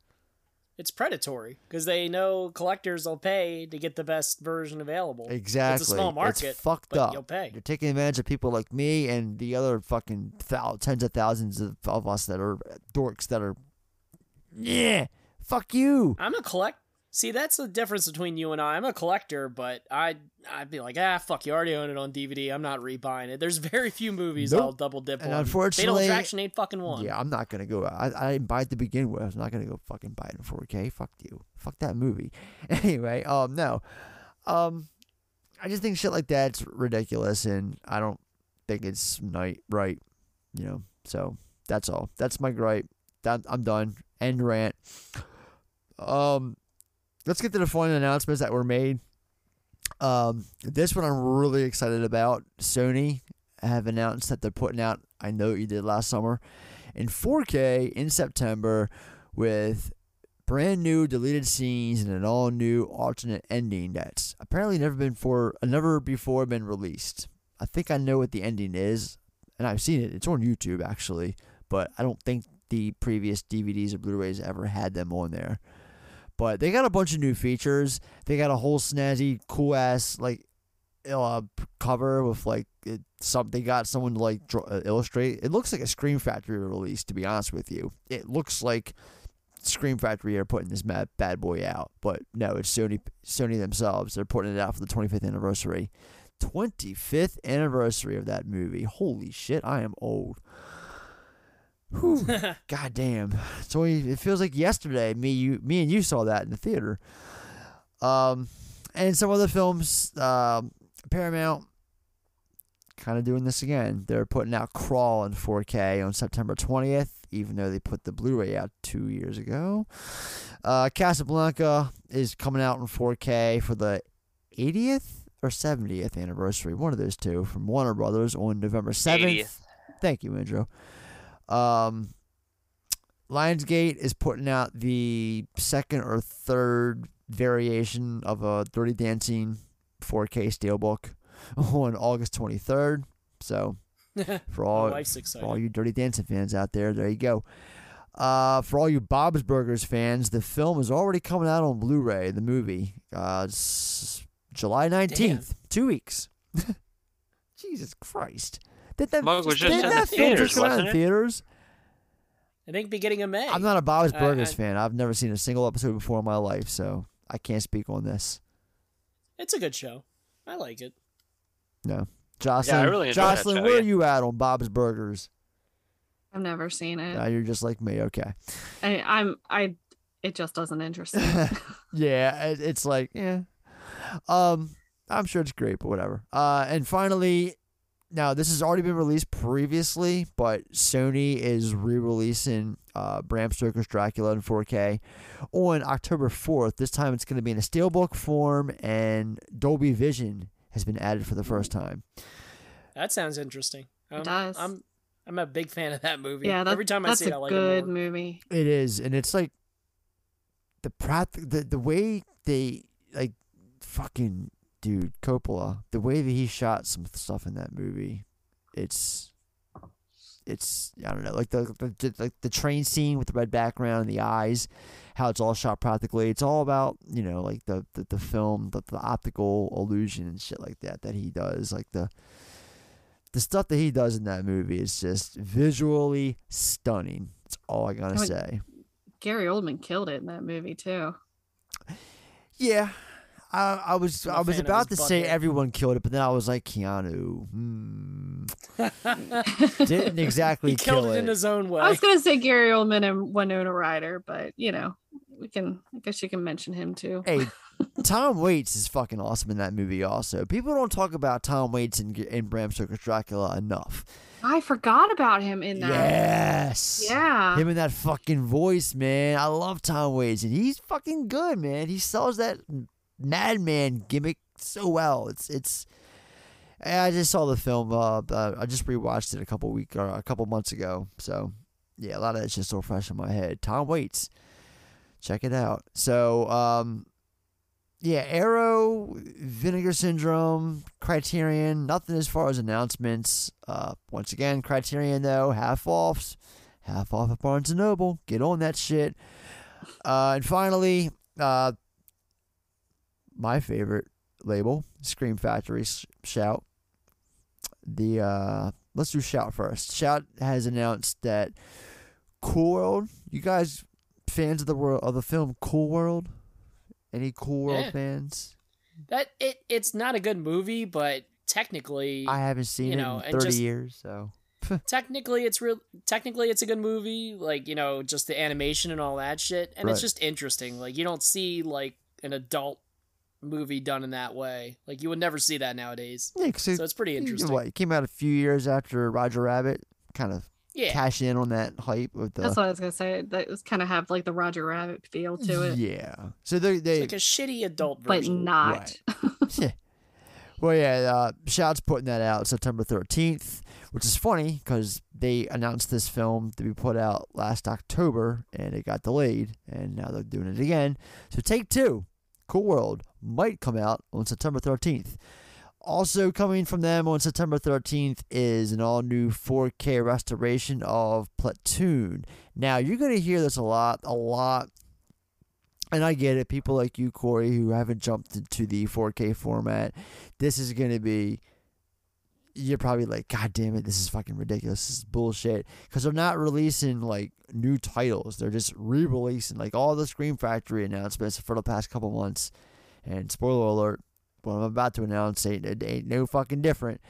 it's predatory because they know collectors will pay to get the best version available. Exactly. It's a small market. It's fucked up. You'll pay. You're taking advantage of people like me and the other fucking thou- tens of thousands of, of us that are dorks that are. Yeah, fuck you. I'm a collect. See, that's the difference between you and I. I'm a collector, but I'd I'd be like, ah, fuck, you already own it on DVD. I'm not rebuying it. There's very few movies Nope. I'll double dip And on. unfortunately- Fatal Attraction ain't fucking one. Yeah, I'm not gonna go. I, I didn't buy it to begin with. I'm not gonna go fucking buy it in 4K. Fuck you. Fuck that movie. Anyway, um, no, um, I just think shit like that's ridiculous, and I don't think it's night right. You know, so that's all. That's my gripe. That I'm done. End rant. Um, let's get to the fun announcements that were made. Um, this one I'm really excited about. Sony have announced that they're putting out. I know what you did last summer, in 4K in September with brand new deleted scenes and an all new alternate ending that's apparently never been for never before been released. I think I know what the ending is, and I've seen it. It's on YouTube actually, but I don't think the previous DVDs or Blu-rays ever had them on there. But they got a bunch of new features. They got a whole snazzy, cool ass like uh, cover with like it, some. They got someone to like draw, uh, illustrate. It looks like a Scream Factory release. To be honest with you, it looks like Scream Factory are putting this mad, bad boy out. But no, it's Sony. Sony themselves. They're putting it out for the 25th anniversary. 25th anniversary of that movie. Holy shit, I am old. Whew. God damn. It's only it feels like yesterday me you me and you saw that in the theater. Um and some other films um Paramount kind of doing this again. They're putting out Crawl in 4K on September 20th, even though they put the Blu-ray out 2 years ago. Uh Casablanca is coming out in 4K for the 80th or 70th anniversary, one of those two from Warner Brothers on November 7th. 80th. Thank you, Andrew. Um, Lionsgate is putting out the second or third variation of a Dirty Dancing 4K Steelbook on August 23rd. So for all for all you Dirty Dancing fans out there, there you go. Uh, for all you Bob's Burgers fans, the film is already coming out on Blu-ray. The movie, uh, July nineteenth, two weeks. Jesus Christ! Did that, Mug was just did in that the film theaters, just come out wasn't in it? theaters? I think beginning of May. I'm not a Bob's I- Burgers I- fan. I've never seen a single episode before in my life, so I can't speak on this. It's a good show. I like it. No, Jocelyn. really enjoyed that Jocelyn, show, where yeah. are you at on Bob's Burgers? I've never seen it. Uh, you're just like me. Okay. I, I'm I. It just doesn't interest me. yeah, it, it's like yeah. Um, I'm sure it's great, but whatever. Uh, and finally, now this has already been released previously, but Sony is re-releasing uh, Bram Stoker's Dracula in 4K on October 4th. This time, it's going to be in a steelbook form, and Dolby Vision has been added for the first time. That sounds interesting. Um, does. I'm I'm a big fan of that movie. yeah, that, every time I see it, I like good a good movie. It is, and it's like the prat the the way they like fucking dude Coppola, the way that he shot some stuff in that movie, it's it's I don't know like the, the like the train scene with the red background and the eyes, how it's all shot practically. It's all about you know like the the, the film, the, the optical illusion and shit like that that he does, like the. The stuff that he does in that movie is just visually stunning. That's all I gotta I mean, say. Gary Oldman killed it in that movie too. Yeah, I, I was I'm a I was about to his say bucket. everyone killed it, but then I was like Keanu. Hmm. Didn't exactly he killed kill it, in his own way. I was gonna say Gary Oldman and Winona Ryder, but you know, we can. I guess you can mention him too. Hey, Tom Waits is fucking awesome in that movie. Also, people don't talk about Tom Waits in, in Bram Stoker's Dracula enough. I forgot about him in that. Yes. Yeah. Him in that fucking voice, man. I love Tom Waits, and he's fucking good, man. He sells that madman gimmick so well. It's it's. I just saw the film. Uh, uh, I just rewatched it a couple week or a couple months ago. So yeah, a lot of it's just so fresh in my head. Tom Waits, check it out. So um, yeah, Arrow, Vinegar Syndrome, Criterion. Nothing as far as announcements. Uh, once again, Criterion though half offs, half off at Barnes and Noble. Get on that shit. Uh, and finally, uh, my favorite label, Scream Factory. Shout. The uh, let's do Shout first. Shout has announced that Cool World. You guys fans of the world of the film Cool World? Any Cool World Yeah. fans? that it it's not a good movie, but technically I haven't seen you know, it in thirty just- years, so technically it's real technically it's a good movie like you know just the animation and all that shit and Right. it's just interesting like you don't see like an adult movie done in that way like you would never see that nowadays Yeah, 'cause so it's pretty interesting What, it came out a few years after Roger Rabbit, kind of Yeah. cash in on that hype with the That's what I was gonna say. That was kind of have like the Roger Rabbit feel to it. yeah. So they they like a shitty adult but version not. yeah. Well, yeah, uh, Shout's putting that out September 13th, which is funny because they announced this film to be put out last October and it got delayed, and now they're doing it again. So, Take Two, Cool World, might come out on September 13th. Also, coming from them on September 13th is an all new 4K restoration of Platoon. Now, you're going to hear this a lot, a lot and I get it. People like you, Corey, who haven't jumped into the 4K format, this is going to be. You're probably like, God damn it, this is fucking ridiculous. This is bullshit. Because they're not releasing like new titles. They're just re releasing like all the Scream Factory announcements for the past couple months. And spoiler alert, what I'm about to announce ain't, ain't no fucking different.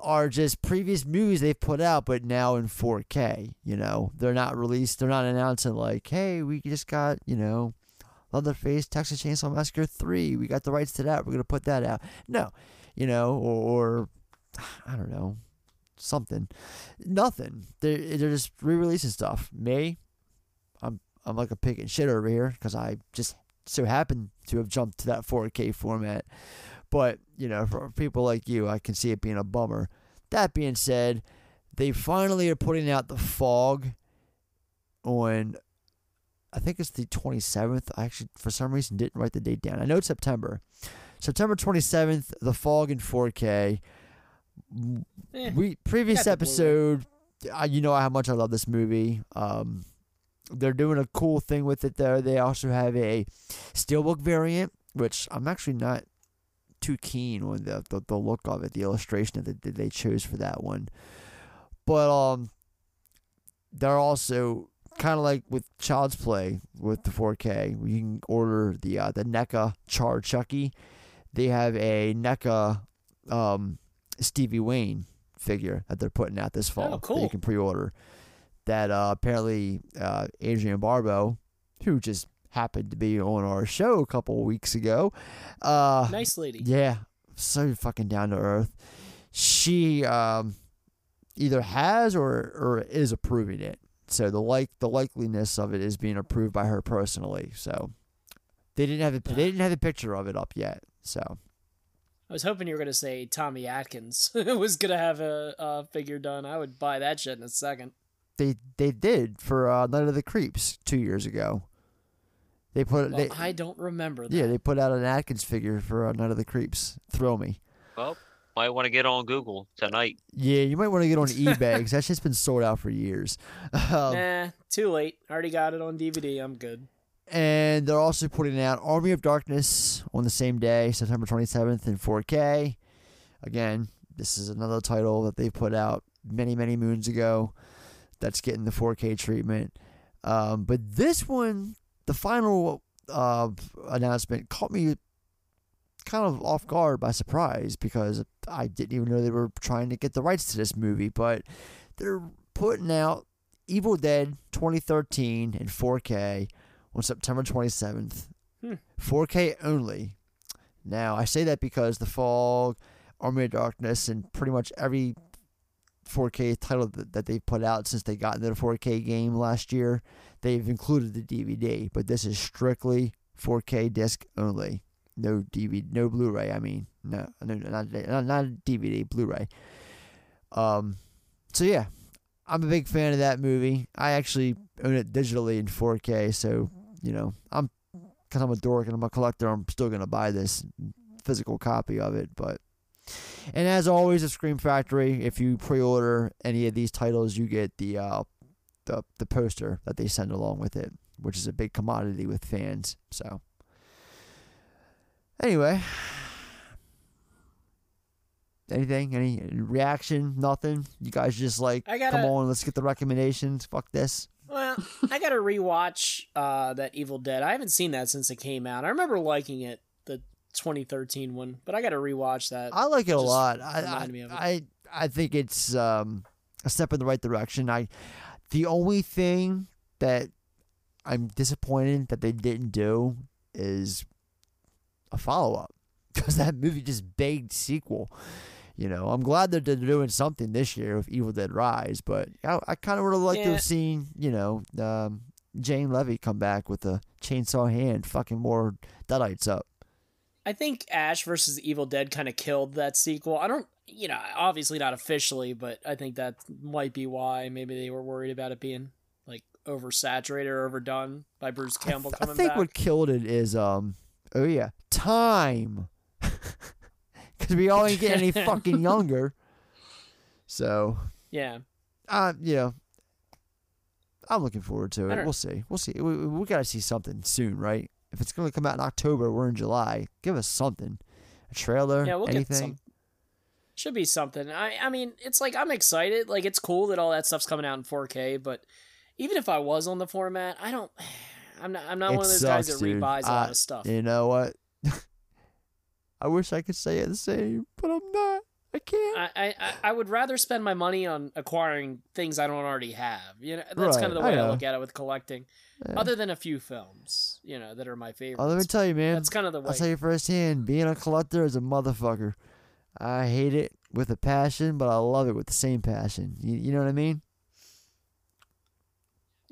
Are just previous movies they've put out, but now in 4K. You know, they're not released. They're not announcing like, hey, we just got you know Leatherface, Texas Chainsaw Massacre 3. We got the rights to that. We're going to put that out. No, you know, or, or I don't know, something. Nothing. They're, they're just re releasing stuff. Me, I'm, I'm like a pig and shit over here because I just so happen to have jumped to that 4K format. But, you know, for people like you, I can see it being a bummer. That being said, they finally are putting out the fog on I think it's the 27th. I actually, for some reason, didn't write the date down. I know it's September. September 27th, The Fog in 4K. Eh, we previous the Blu-ray. episode, uh, you know how much I love this movie. Um, they're doing a cool thing with it there. They also have a steelbook variant, which I'm actually not too keen on the the, the look of it, the illustration that they, that they chose for that one. But um, they're also kind of like with Child's Play with the 4K. You can order the uh, the NECA Char Chucky. They have a NECA um, Stevie Wayne figure that they're putting out this fall that cool. you can pre-order. That uh, apparently uh, Adrienne Barbeau, who just happened to be on our show a couple of weeks ago, uh, Nice lady. yeah, so fucking down to earth. She um, either has or or is approving it. So the like the likeliness of it is being approved by her personally. So they didn't have a, they didn't have a picture of it up yet. So I was hoping you were gonna say Tommy Atkins was gonna have a, a figure done. I would buy that shit in a second. they they did for uh, Night of the Creeps two years ago. They put Well, they, I don't remember that. yeah they put out an Atkins figure for uh, Night of the Creeps. Thrill me. Well, might want to get on Google tonight. Yeah, you might want to get on eBay because that shit's been sold out for years. Um, nah, too late. Already got it on DVD. I'm good. And they're also putting out Army of Darkness on the same day, September 27th in 4K. Again, this is another title that they put out many, many moons ago that's getting the 4K treatment. Um, but this one, the final uh, announcement caught me kind of off guard by surprise because I didn't even know they were trying to get the rights to this movie. But they're putting out Evil Dead 2013 in 4K on September 27th. Hmm. 4K only. Now, I say that because The Fog, Army of Darkness, and pretty much every 4K title that, that they've put out since they got into the 4K game last year, they've included the DVD. But this is strictly 4K disc only. No DVD, no Blu-ray. I mean, no, no, not not, not DVD, Blu-ray. Um, so yeah, I'm a big fan of that movie. I actually own it digitally in 4K, so you know, I'm because I'm a dork and I'm a collector. I'm still gonna buy this physical copy of it. But and as always, at Scream Factory, if you pre-order any of these titles, you get the uh, the the poster that they send along with it, which is a big commodity with fans. So anyway. Anything? Any reaction? Nothing? You guys just like, I gotta- come on, let's get the recommendations. Fuck this. Well, I gotta rewatch uh, that Evil Dead. I haven't seen that since it came out. I remember liking it, the 2013 one, but I gotta rewatch that. I like it a lot. I I, me of it. I I think it's um, a step in the right direction. I the only thing that I'm disappointed that they didn't do is a follow up because that movie just begged sequel. You know, I'm glad that they're doing something this year with Evil Dead Rise, but I, I kind of would have liked to have seen, you know, um, Jane Levy come back with a chainsaw hand, fucking more deadites up. I think Ash versus Evil Dead kind of killed that sequel. I don't, you know, obviously not officially, but I think that might be why maybe they were worried about it being like oversaturated or overdone by Bruce Campbell I coming think back. what killed it is um oh yeah time because we all ain't getting any fucking younger. So Yeah. uh you know I'm looking forward to it. We'll see. We'll see. We, we, we got to see something soon, right? If it's going to come out in October, we're in July. Give us something, a trailer, Yeah, we'll get anything. some. Should be something. I I mean, it's like I'm excited. Like it's cool that all that stuff's coming out in 4K, but even if I was on the format, I don't. I'm not. I'm not It one of those guys that dude. rebuys a lot of stuff. You know what? I wish I could say it the same, but I'm not. I can't. I, I, I- would rather spend my money on acquiring things I don't already have. You know, that's kind of the Right, I way I, look at it with collecting. Yeah. Other than a few films, you know, that are my favorites. Oh, let me tell you, man. That's kind of the way. I'll tell you firsthand. Being a collector is a motherfucker. I hate it with a passion, but I love it with the same passion. You, you know what I mean?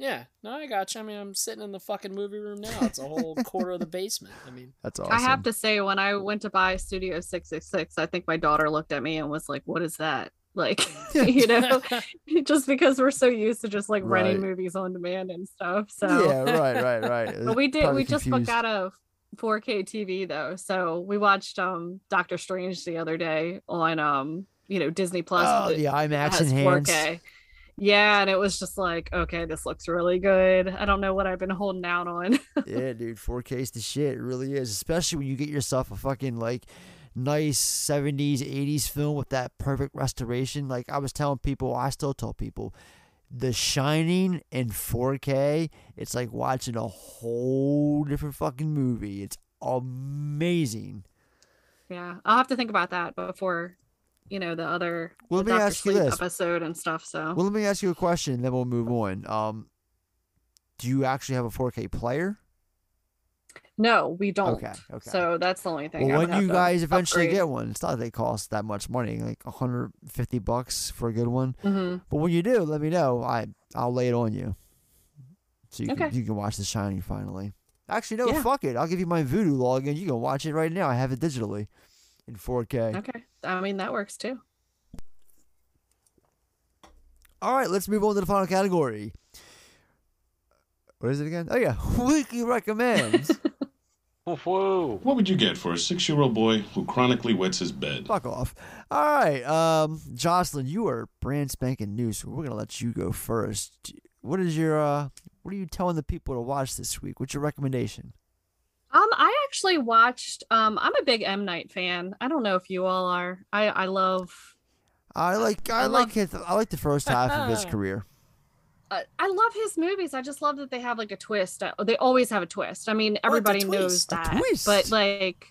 Yeah, no, I got you. I mean, I'm sitting in the fucking movie room now. It's a whole quarter of the basement. I mean, That's awesome. I have to say, when I went to buy Studio 666, I think my daughter looked at me and was like, What is that? Like, you know, just because we're so used to just like renting movies on demand and stuff. So, Yeah, right, right, right. but we did, Probably we just confused. got a 4K TV though. So we watched um Doctor Strange the other day on um you know Disney Plus. Oh, the IMAX has enhanced. Yeah, and it was just like, okay, this looks really good. I don't know what I've been holding out on. yeah, dude, 4K is the shit. It really is. Especially when you get yourself a fucking like nice 70s, 80s film with that perfect restoration. Like I was telling people, I still tell people, The Shining in 4K, it's like watching a whole different fucking movie. It's amazing. yeah, I'll have to think about that before, you know, the other Well, let me Dr. ask you Sleep this. episode and stuff. So Well, let me ask you a question, and then we'll move on. Um, do you actually have a 4K player? no, we don't. Okay, okay. So that's the only thing. Well, when you guys eventually upgrade. get one, it's not that they cost that much money, like 150 bucks for a good one. Mhm. But when you do, let me know. I I'll lay it on you, so you Okay. can you can watch The Shining finally. Actually, no, Yeah. fuck it. I'll give you my Vudu login. You can watch it right now. I have it digitally in 4K. Okay, I mean that works too. All right, let's move on to the final category. What is it again? Oh yeah, weekly recommends. Whoa. What would you get for a six-year-old boy who chronically wets his bed? Fuck off. All right, um, Jocelyn, you are brand spanking new, so we're gonna let you go first. What is your uh, what are you telling the people to watch this week? What's your recommendation? Um, I actually watched. Um, I'm a big M Night fan. I don't know if you all are. I I love. I like I, I like love- his, I like the first half of his career. Uh, I love his movies. I just love that they have like a twist. Uh, They always have a twist. I mean, everybody knows that, but like,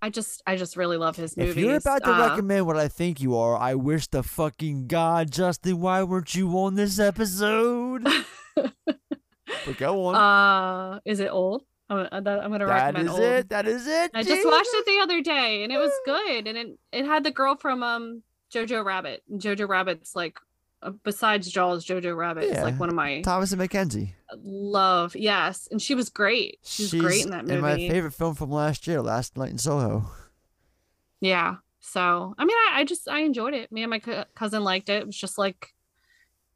I just I just really love his movies. If you're about to Uh, recommend what I think you are, I wish the fucking god, Justin, why weren't you on this episode? but go on. Uh, is it old? I'm, uh, I'm gonna That recommend is old. it. That is it. I just watched it the other day and it was good. And it it had the girl from um Jojo Rabbit. And Jojo Rabbit's like uh, besides Jaws, Jojo Rabbit is like one of my Thomasin McKenzie. love. Yes, and she was great. She was She's great in that movie. In my favorite film from last year, Last Night in Soho. Yeah. So I mean, I, I just I enjoyed it. Me and my co- cousin liked it. It was just like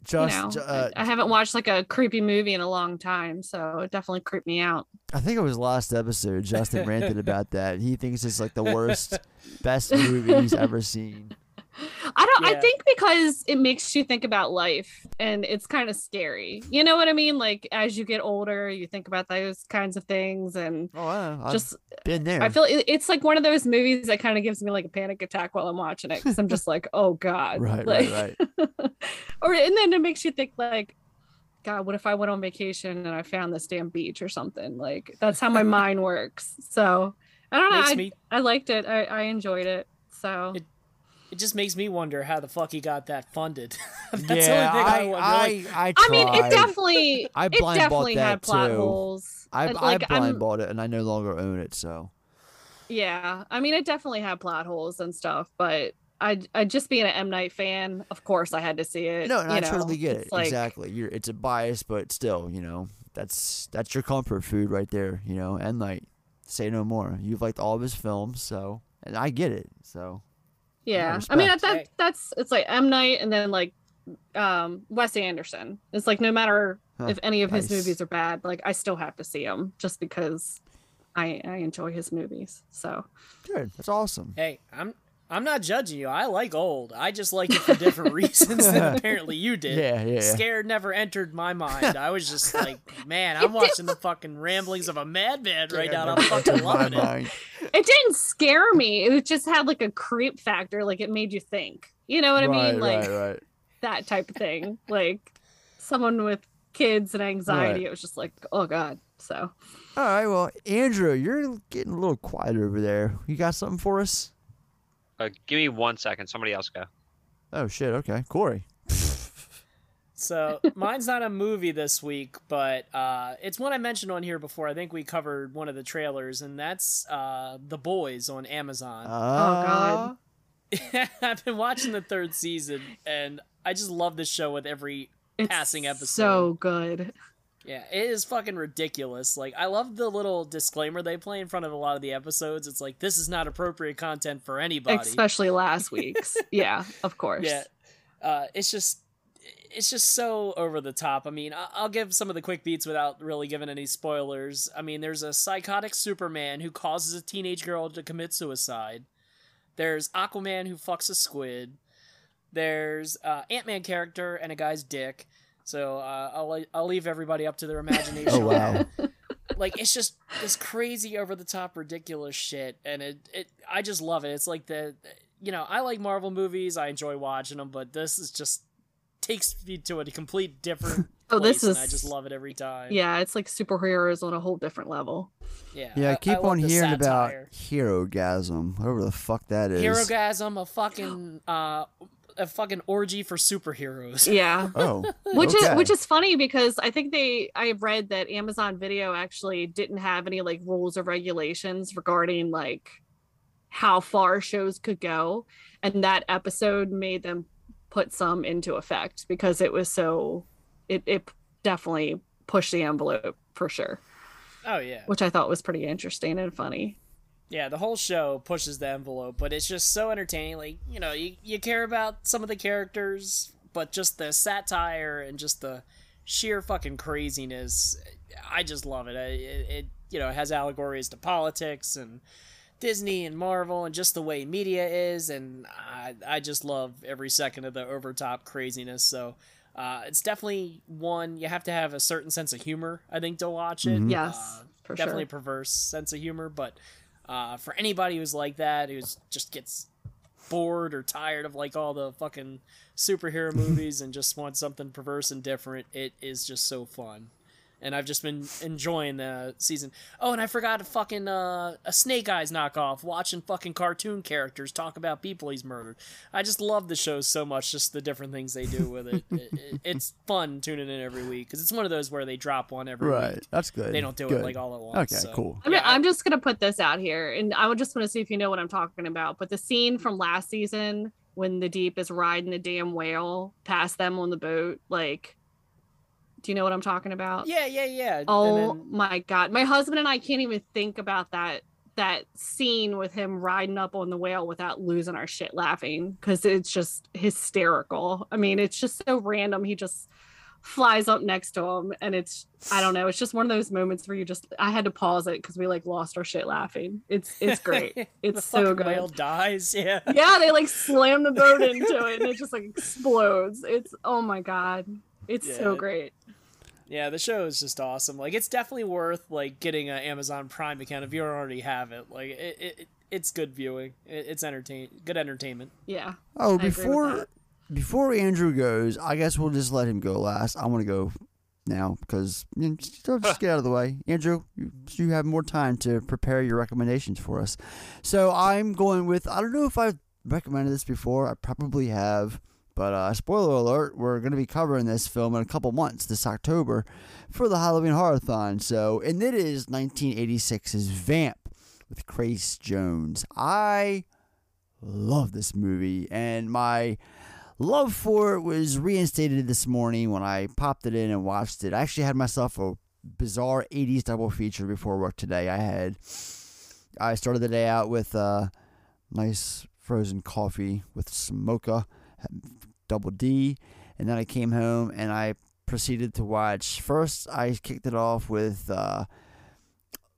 Just, you know, uh, I, I haven't watched like a creepy movie in a long time, so it definitely creeped me out. I think it was last episode. Justin ranted about that. He thinks it's like the worst, best movie he's ever seen. I don't. I think because it makes you think about life, and it's kind of scary. You know what I mean? Like as you get older, you think about those kinds of things, and Oh, yeah, I've just been there. I feel it- it's like one of those movies that kind of gives me like a panic attack while I'm watching it because I'm just like, oh god, Right, like, right, right. or and then it makes you think like, God, what if I went on vacation and I found this damn beach or something? Like that's how my mind works. So I don't know. I, me- I liked it. I, I enjoyed it. So It just makes me wonder how the fuck he got that funded. That's yeah, the only thing I, I, wonder. I, like, I, I mean, it definitely, I it blind bought definitely that had plot too. holes. I, I like, blind I'm- bought it, and I no longer own it. So Yeah, I mean, it definitely had plot holes and stuff, but I, I just being an M Night fan, of course, I had to see it. no, and you I know, totally get it's it. like- exactly. You're, it's a bias, but still, you know, that's that's your comfort food right there. You know, and like, say no more. You've liked all of his films, so and I get it. So Yeah, I mean, that, respect. that that's it's like M Night and then like um Wes Anderson. It's like no matter Huh, if any of his movies are bad, like I still have to see him just because I I enjoy his movies. So good. That's awesome. hey, I'm I'm not judging you. I like old. I just like it for different reasons than apparently you did. Yeah, yeah, yeah. Scared never entered my mind. I was just like, man, I'm watching the fucking ramblings of a madman right now. I'm fucking loving it. it didn't scare me. It just had like a creep factor. Like it made you think. You know what I mean? Like right, right. that type of thing. like someone with kids and anxiety. It was just like, oh god. So All right, well, Andrew, you're getting a little quiet over there. You got something for us? Uh, give me one second. Somebody else go. Oh shit. Okay, Corey. So mine's not a movie this week, but uh, it's one I mentioned on here before. I think we covered one of the trailers, and that's uh, The Boys on Amazon. Uh, I've been watching the third season, and I just love this show with every it's passing episode. so good. Yeah, it is fucking ridiculous. Like, I love the little disclaimer they play in front of a lot of the episodes. It's like, this is not appropriate content for anybody. Especially last week's. yeah, of course. Yeah, uh, it's just it's just so over the top. I mean, I'll give some of the quick beats without really giving any spoilers. I mean, there's a psychotic Superman who causes a teenage girl to commit suicide. There's Aquaman who fucks a squid. There's uh, Ant Man character and a guy's dick. So uh, I'll I'll leave everybody up to their imagination. Oh, wow. like it's just this crazy over the top ridiculous shit and it, it I just love it. It's like the you know, I like Marvel movies, I enjoy watching them, but this is just takes me to a complete different Oh, this is! and I just love it every time. Yeah, it's like superheroes on a whole different level. Yeah. Yeah, I I- keep I on hearing satire. about Herogasm, whatever the fuck that is. Herogasm, a fucking uh a fucking orgy for superheroes. Yeah. Oh, which okay. is which is funny because I think they I've read that Amazon Video actually didn't have any like rules or regulations regarding like how far shows could go and that episode made them put some into effect because it was so it it definitely pushed the envelope for sure Oh yeah. which I thought was pretty interesting and funny. Yeah, the whole show pushes the envelope, but it's just so entertaining. Like, you know, you, you care about some of the characters, but just the satire and just the sheer fucking craziness, I just love it. I- It, it you know, it has allegories to politics and Disney and Marvel and just the way media is, and I, I just love every second of the overtop craziness. So, uh, it's definitely one you have to have a certain sense of humor, I think, to watch it. Mhm. Yes, Uh, for definitely sure. a perverse sense of humor, but uh, for anybody who's like that, who's just gets bored or tired of like all the fucking superhero movies and just wants something perverse and different, it is just so fun. And I've just been enjoying the season. Oh, and I forgot a fucking uh, a Snake Eyes knockoff. Watching fucking cartoon characters talk about people he's murdered. I just love the show so much. Just the different things they do with it. it, it it's fun tuning in every week because it's one of those where they drop one every Right, week. that's good. They don't do Good. it like all at once. Okay, so. cool. I mean, I'm just gonna put this out here, and I would just want to see if you know what I'm talking about. But the scene from last season when the deep is riding the damn whale past them on the boat, like, do you know what I'm talking about? Yeah, yeah, yeah. Oh then- my god, my husband and I can't even think about that that scene with him riding up on the whale without losing our shit laughing because it's just hysterical. I mean, it's just so random. He just flies up next to him, and it's I don't know. It's just one of those moments where you just I had to pause it because we like lost our shit laughing. It's it's great. It's so good. whale dies. Yeah. Yeah, they like slam the boat into it, and it just like explodes. It's oh my god, it's so great. Yeah, the show is just awesome. Like, it's definitely worth like getting an Amazon Prime account if you don't already have it. Like, it, it it's good viewing. It, it's entertain, good entertainment. Yeah. Oh, I before before Andrew goes, I guess we'll just let him go last. I want to go now because you know, just, just get out of the way. Andrew, you, you have more time to prepare your recommendations for us. So I'm going with I don't know if I've recommended this before. I probably have. But uh, spoiler alert, we're going to be covering this film in a couple months, this October, for the Halloween Horrorthon. So, and it is 1986's Vamp with Grace Jones. I love this movie, and my love for it was reinstated this morning when I popped it in and watched it. I actually had myself a bizarre 80s double feature before work today. I had I started the day out with a nice frozen coffee with some mocha, double D, and then I came home and I proceeded to watch. First, I kicked it off with a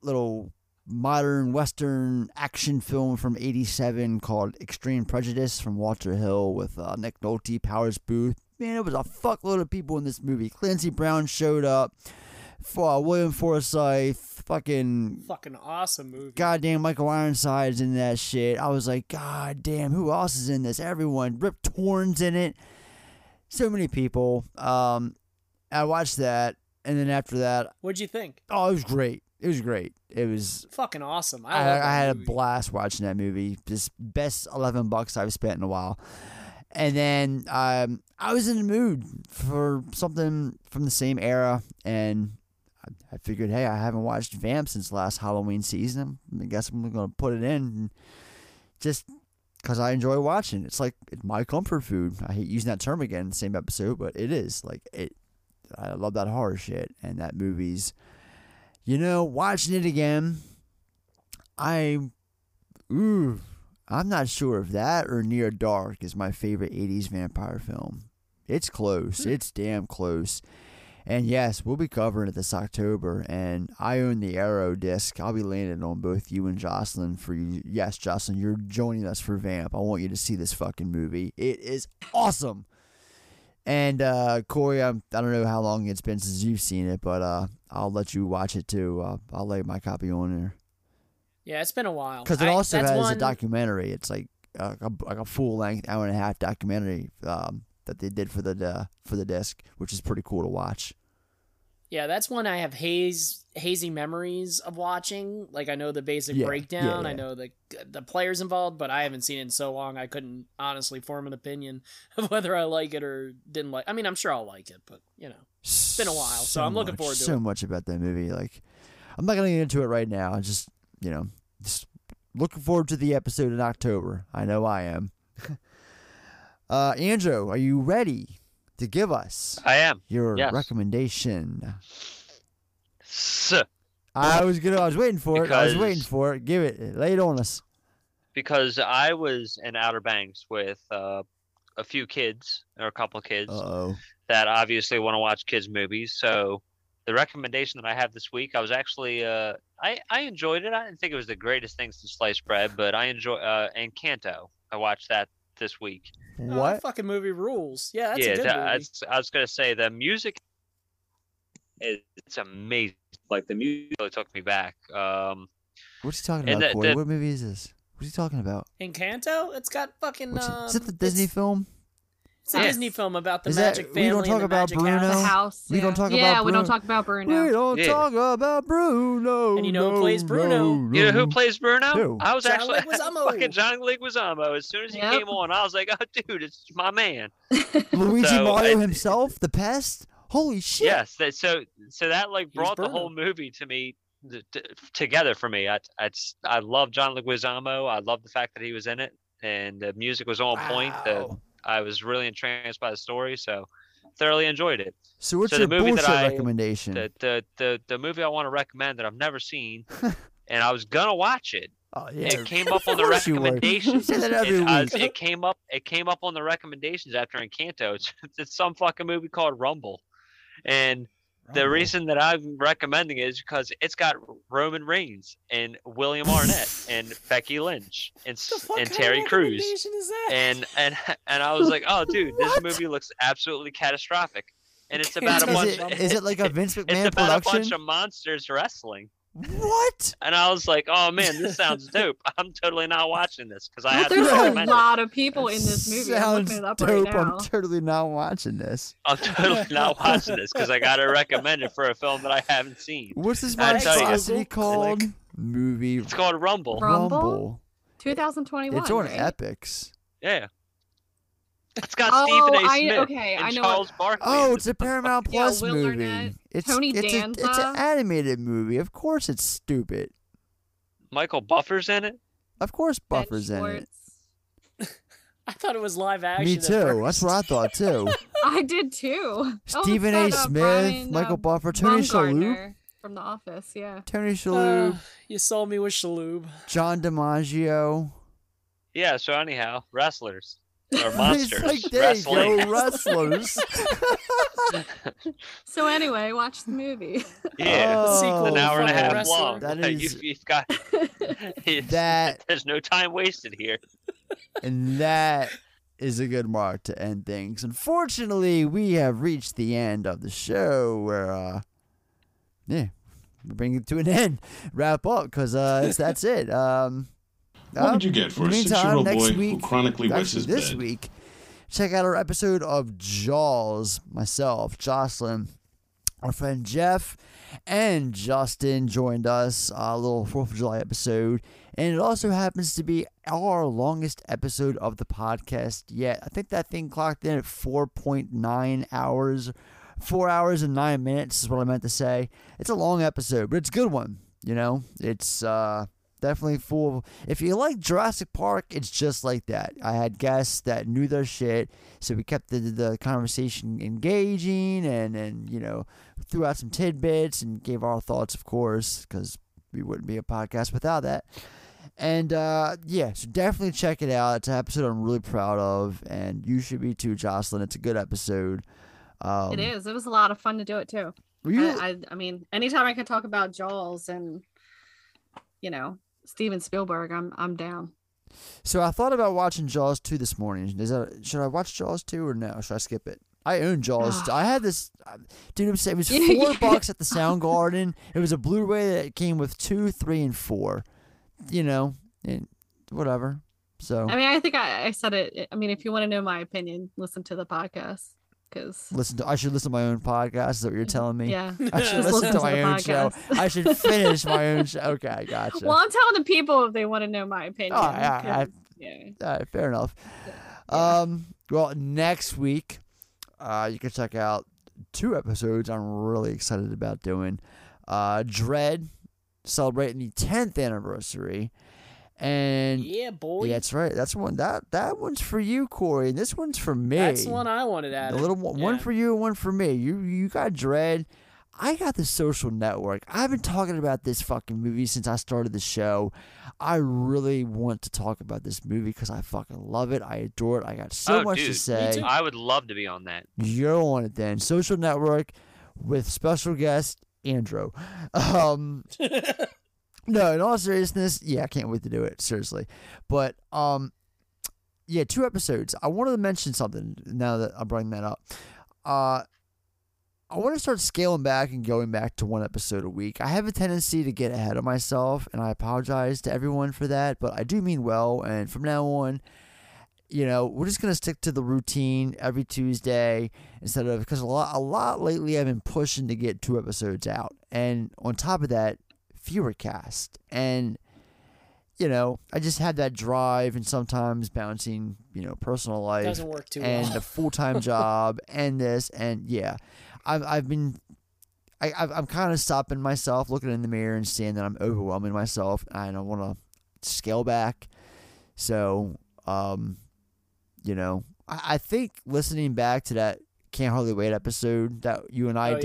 little modern western action film from 87 called Extreme Prejudice from Walter Hill with uh, Nick Nolte, Powers Boothe. Man, it was a fuckload of people in this movie. Clancy Brown showed up. For, William Forsythe, fucking Fucking awesome movie. goddamn Michael Ironside's in that shit. I was like, God damn, who else is in this? Everyone. Rip Torn's in it. So many people. Um, I watched that, and then after that, What'd you think? oh, it was great. It was great. It was. Fucking awesome. I, I, love that I had a movie. blast watching that movie. Just best eleven bucks I've spent in a while. And then um, I was in the mood for something from the same era, and I, figured, hey, I haven't watched Vamp since last Halloween season. I guess I'm gonna put it in, just because I enjoy watching. It's like it's my comfort food. I hate using that term again same episode, but it is like it. I love that horror shit, and that movie's. You know, watching it again, I, ooh, I'm not sure if that or Near Dark is my favorite '80s vampire film. It's close. Hmm. It's damn close. And yes, we'll be covering it this October. And I own the Arrow disc. I'll be landing on both you and Jocelyn for you. Yes, Jocelyn, you're joining us for Vamp. I want you to see this fucking movie. It is awesome. And uh, Corey, I'm, I don't know how long it's been since you've seen it, but uh, I'll let you watch it too. Uh, I'll lay my copy on there Yeah, it's been a while. because it also has one, a documentary. It's like a, a, like a full length hour and a half documentary um, that they did for the uh, for the disc, which is pretty cool to watch. Yeah, that's one I have haze hazy memories of watching. Like I know the basic Yeah, yeah, breakdown, I know the the players involved, but I haven't seen it in so long I couldn't honestly form an opinion of whether I like it or didn't like. I mean, I'm sure I'll like it, but you know, it's been a while, so, I'm looking much, forward to so it. much about that movie. Like, I'm not gonna get into it right now. I just you know, just looking forward to the episode in October. I know I am. Uh, Andrew, are you ready to give us? I am. Your Yes. recommendation. S- I was gonna. I was waiting for it. I was waiting for it. Give it. Lay it on us. because I was in Outer Banks with uh, a few kids or a couple of kids Uh oh. that obviously want to watch kids movies. So the recommendation that I have this week, I was actually uh, I I enjoyed it. I didn't think it was the greatest thing since sliced bread, but I enjoy uh, Encanto. I watched that this week. Oh, fucking movie rules. Yeah, that's yeah, a good that- movie. that's- I was gonna say the music is it's amazing. Like the music really took me back. Um, What's he talking about, the- Corey? the- what movie is this? What's he talking about? Encanto. It's got fucking. Um, is it the Disney film? It's a Disney film about the Is that- magic we family don't and talk the about magic Bruno? house. The house, We don't talk yeah, about Yeah, we don't talk about Bruno. We don't Yeah. talk about Bruno. And you know who plays Bruno? no, You know who plays Bruno? Who? I was Johnny actually Leguizamo. fucking Johnny Leguizamo. As soon as he Yep. came on, I was like, "Oh, dude, it's my man." Luigi So, Mario I- himself, the pest. Holy shit! Yes, that, so so that like brought the whole movie to me th- t- together for me. I I, I love John Leguizamo. I love the fact that he was in it, and the music was on point. The, Wow. I was really entranced by the story, so thoroughly enjoyed it. So what's So your the movie that bullshit I- recommendation? The, the the the movie I want to recommend that I've never seen, and I was gonna watch it. oh yeah. It came up on the course you would. recommendations. You say that every it, I- week. it came up. It came up on the recommendations after Encanto. It's, it's some fucking movie called Rumble, and the reason that I'm recommending it is because it's got Roman Reigns and William Arnett and Becky Lynch and and Terry Crews. is? And and and I was like, oh, dude, this movie looks absolutely catastrophic. And it's about a Is bunch. it, is it like a Vince McMahon It's about a bunch of monsters wrestling. What? And I was like, oh man, this sounds dope. I'm totally not watching this because I had to There's a recommend it. lot of people in this movie. I'm Sounds it up dope. right now. I'm totally not watching this. I'm totally not watching this because I got to recommend it for a film that I haven't seen. What's this I tell you, monstrosity called? Movie It's called Rumble. Rumble? Rumble. 2021. It's on right? Epix. Yeah. It's got Oh, Stephen A. I- Smith okay, and I know Charles Barkley. Oh, it's a Paramount Yeah, Plus Will movie. Arnett, it's Tony it's a, it's an animated movie. Of course, it's stupid. Michael Buffer's in it. Of course, Ben Buffer's in it. I thought it was live action. Me too. That's what I thought too. I did too. Oh, Stephen it's A. uh, Smith, Brian, Michael uh, Buffer, Tony Shalhoub, from The Office. Yeah. Tony Uh, Shalhoub, you saw me with Shaloub. John DiMaggio. Yeah. So anyhow, wrestlers or It's monsters like, there wrestling. you go, wrestlers. So anyway, watch the movie. Yeah, Oh, it's an hour and a half wrestler. long. That You- you've got That- There's no time wasted here. and that is a good mark to end things. Unfortunately, we have reached the end of the show where, uh, yeah, we bring it to an end. Wrap up because uh, that's it. Um, What uh, would you get for a six-year-old boy who chronically wets his this bed? week, check out our episode of Jaws. Myself, Jocelyn, our friend Jeff, and Justin joined us. A little Fourth of July episode, and it also happens to be our longest episode of the podcast yet. I think that thing clocked in at four point nine hours, four hours and nine minutes is what I meant to say. It's a long episode, but it's a good one. You know, it's uh definitely full. Of, if you like Jurassic Park, it's just like that. I had guests that knew their shit, so we kept the the conversation engaging, and and you know threw out some tidbits and gave our thoughts, of course, because we wouldn't be a podcast without that. And uh, yeah, so definitely check it out. It's an episode I'm really proud of, and you should be too, Jocelyn. It's a good episode. Um, it is. It was a lot of fun to do it too. You- I, I, I mean, anytime I can talk about Jaws and you know Steven Spielberg, I'm I'm down. So I thought about watching Jaws 2 this morning. Is that should I watch Jaws 2 or no? Should I skip it? I own Jaws. I had this, dude. It was, it was four bucks at the Sound Garden. It was a Blu-ray that came with two, three, and four. You know, and whatever. So I mean, I think I, I said it. I mean, if you want to know my opinion, listen to the podcast because listen to. I should listen to my own podcast. Is that what you're telling me? Yeah. I should listen to listen to my the own show. I should finish my own show. Okay, I gotcha. Well, I'm telling the people if they want to know my opinion. Oh, yeah, I- yeah. All right, fair enough. Um, well, next week, uh, you can check out two episodes I'm really excited about doing. Uh, Dread, celebrating the 10th anniversary. And Yeah, boy. yeah, that's right. That's one that that one's for you, Corey. And this one's for me. That's the one I wanted out. The added. little one, one for you, and one for me. You you got Dread. I got the Social Network. I've been talking about this fucking movie since I started the show. I really want to talk about this movie because I fucking love it. I adore it. I got so oh, much dude, to say. I would love to be on that. You're on it then. Social Network with special guest Andrew. Um, no, in all seriousness, yeah, I can't wait to do it. Seriously, but um, yeah, two episodes. I wanted to mention something now that I'm bringing that up. Uh, I want to start scaling back and going back to one episode a week. I have a tendency to get ahead of myself, and I apologize to everyone for that, but I do mean well. And from now on, you know, we're just gonna stick to the routine every Tuesday instead of because a lot, a lot lately I've been pushing to get two episodes out, and on top of that, FEWERcast, and you know, I just had that drive, and sometimes bouncing, you know, personal life Doesn't work too and well. a full time job, and this, and yeah, I've I've been. I, I've- I'm kind of stopping myself, looking in the mirror, and seeing that I'm overwhelming myself, and I want to scale back. So, um, you know, I, I think listening back to that can't hardly wait episode that you and I Oh, yeah.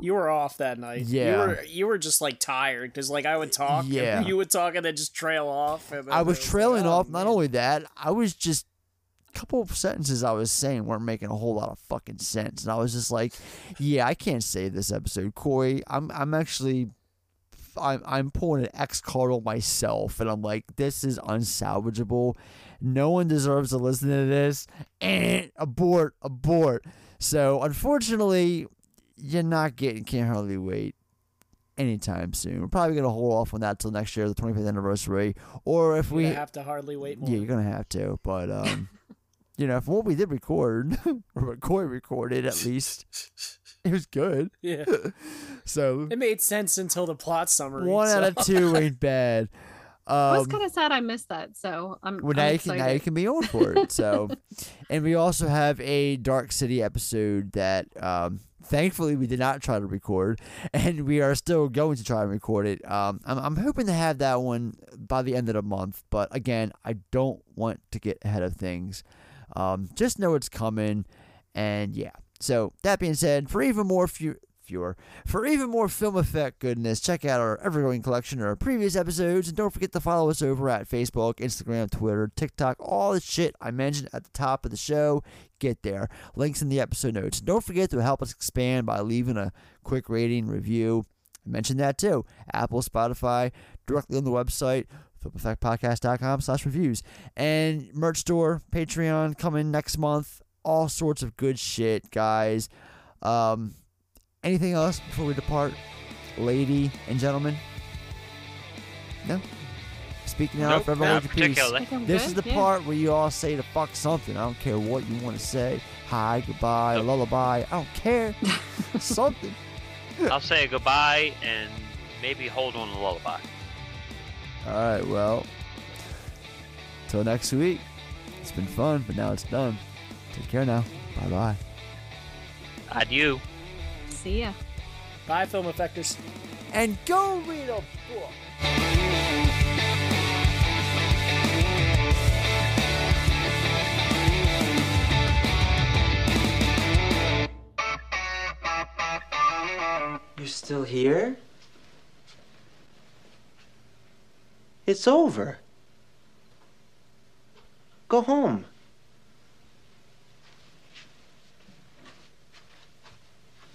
You were off that night. Yeah. You were you were just like tired because like I would talk. and Yeah. you would talk and then just trail off. I was like, trailing oh, off. Not only that, I was just a couple of sentences I was saying weren't making a whole lot of fucking sense, and I was just like, "Yeah, I can't save this episode, Corey. I'm I'm actually." I'm, I'm pulling an X card on myself, and I'm like, this is unsalvageable. No one deserves to listen to this. And abort, abort. So, unfortunately, you're not getting Can't Hardly Wait anytime soon. We're probably to hold off on that till next year, the 25th anniversary. Or if we have to hardly wait more. Yeah, you're gonna have to. But um, you know, from what we did record, or Corey recorded at least, it was good. Yeah. So It made sense until the plot summary. one out of two ain't bad. I was Um, kind of sad I missed that, so I'm. well, I'm now you can now you can be on for it. So, and we also have a Dark City episode that um, thankfully we did not try to record, and we are still going to try and record it. Um, I'm I'm hoping to have that one by the end of the month, but again, I don't want to get ahead of things. Um, just know it's coming, and yeah. So that being said, for even more few. For even more film effect goodness, check out our Evergreen collection or our previous episodes, and don't forget to follow us over at Facebook, Instagram, Twitter, TikTok, all the shit I mentioned at the top of the show. Get there. Links in the episode notes. Don't forget to help us expand by leaving a quick rating review. I mentioned that too. Apple, Spotify, directly on the website, filmeffectpodcast.com slash reviews. And merch store, Patreon coming next month. All sorts of good shit, guys. Um, anything else before we depart, lady and gentlemen? No? Speaking out Nope, for everyone not with your piece. particularly. I think I'm This good, is the yeah. part where you all say to fuck something. I don't care what you want to say. Hi, goodbye, lullaby. I don't care. something. I'll say goodbye and maybe hold on a lullaby. All right, well, till next week. It's been fun, but now it's done. Take care now. Bye bye. Adieu. See ya. Bye, film effectors. And go read a book. You're still here? It's over. Go home.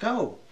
Go.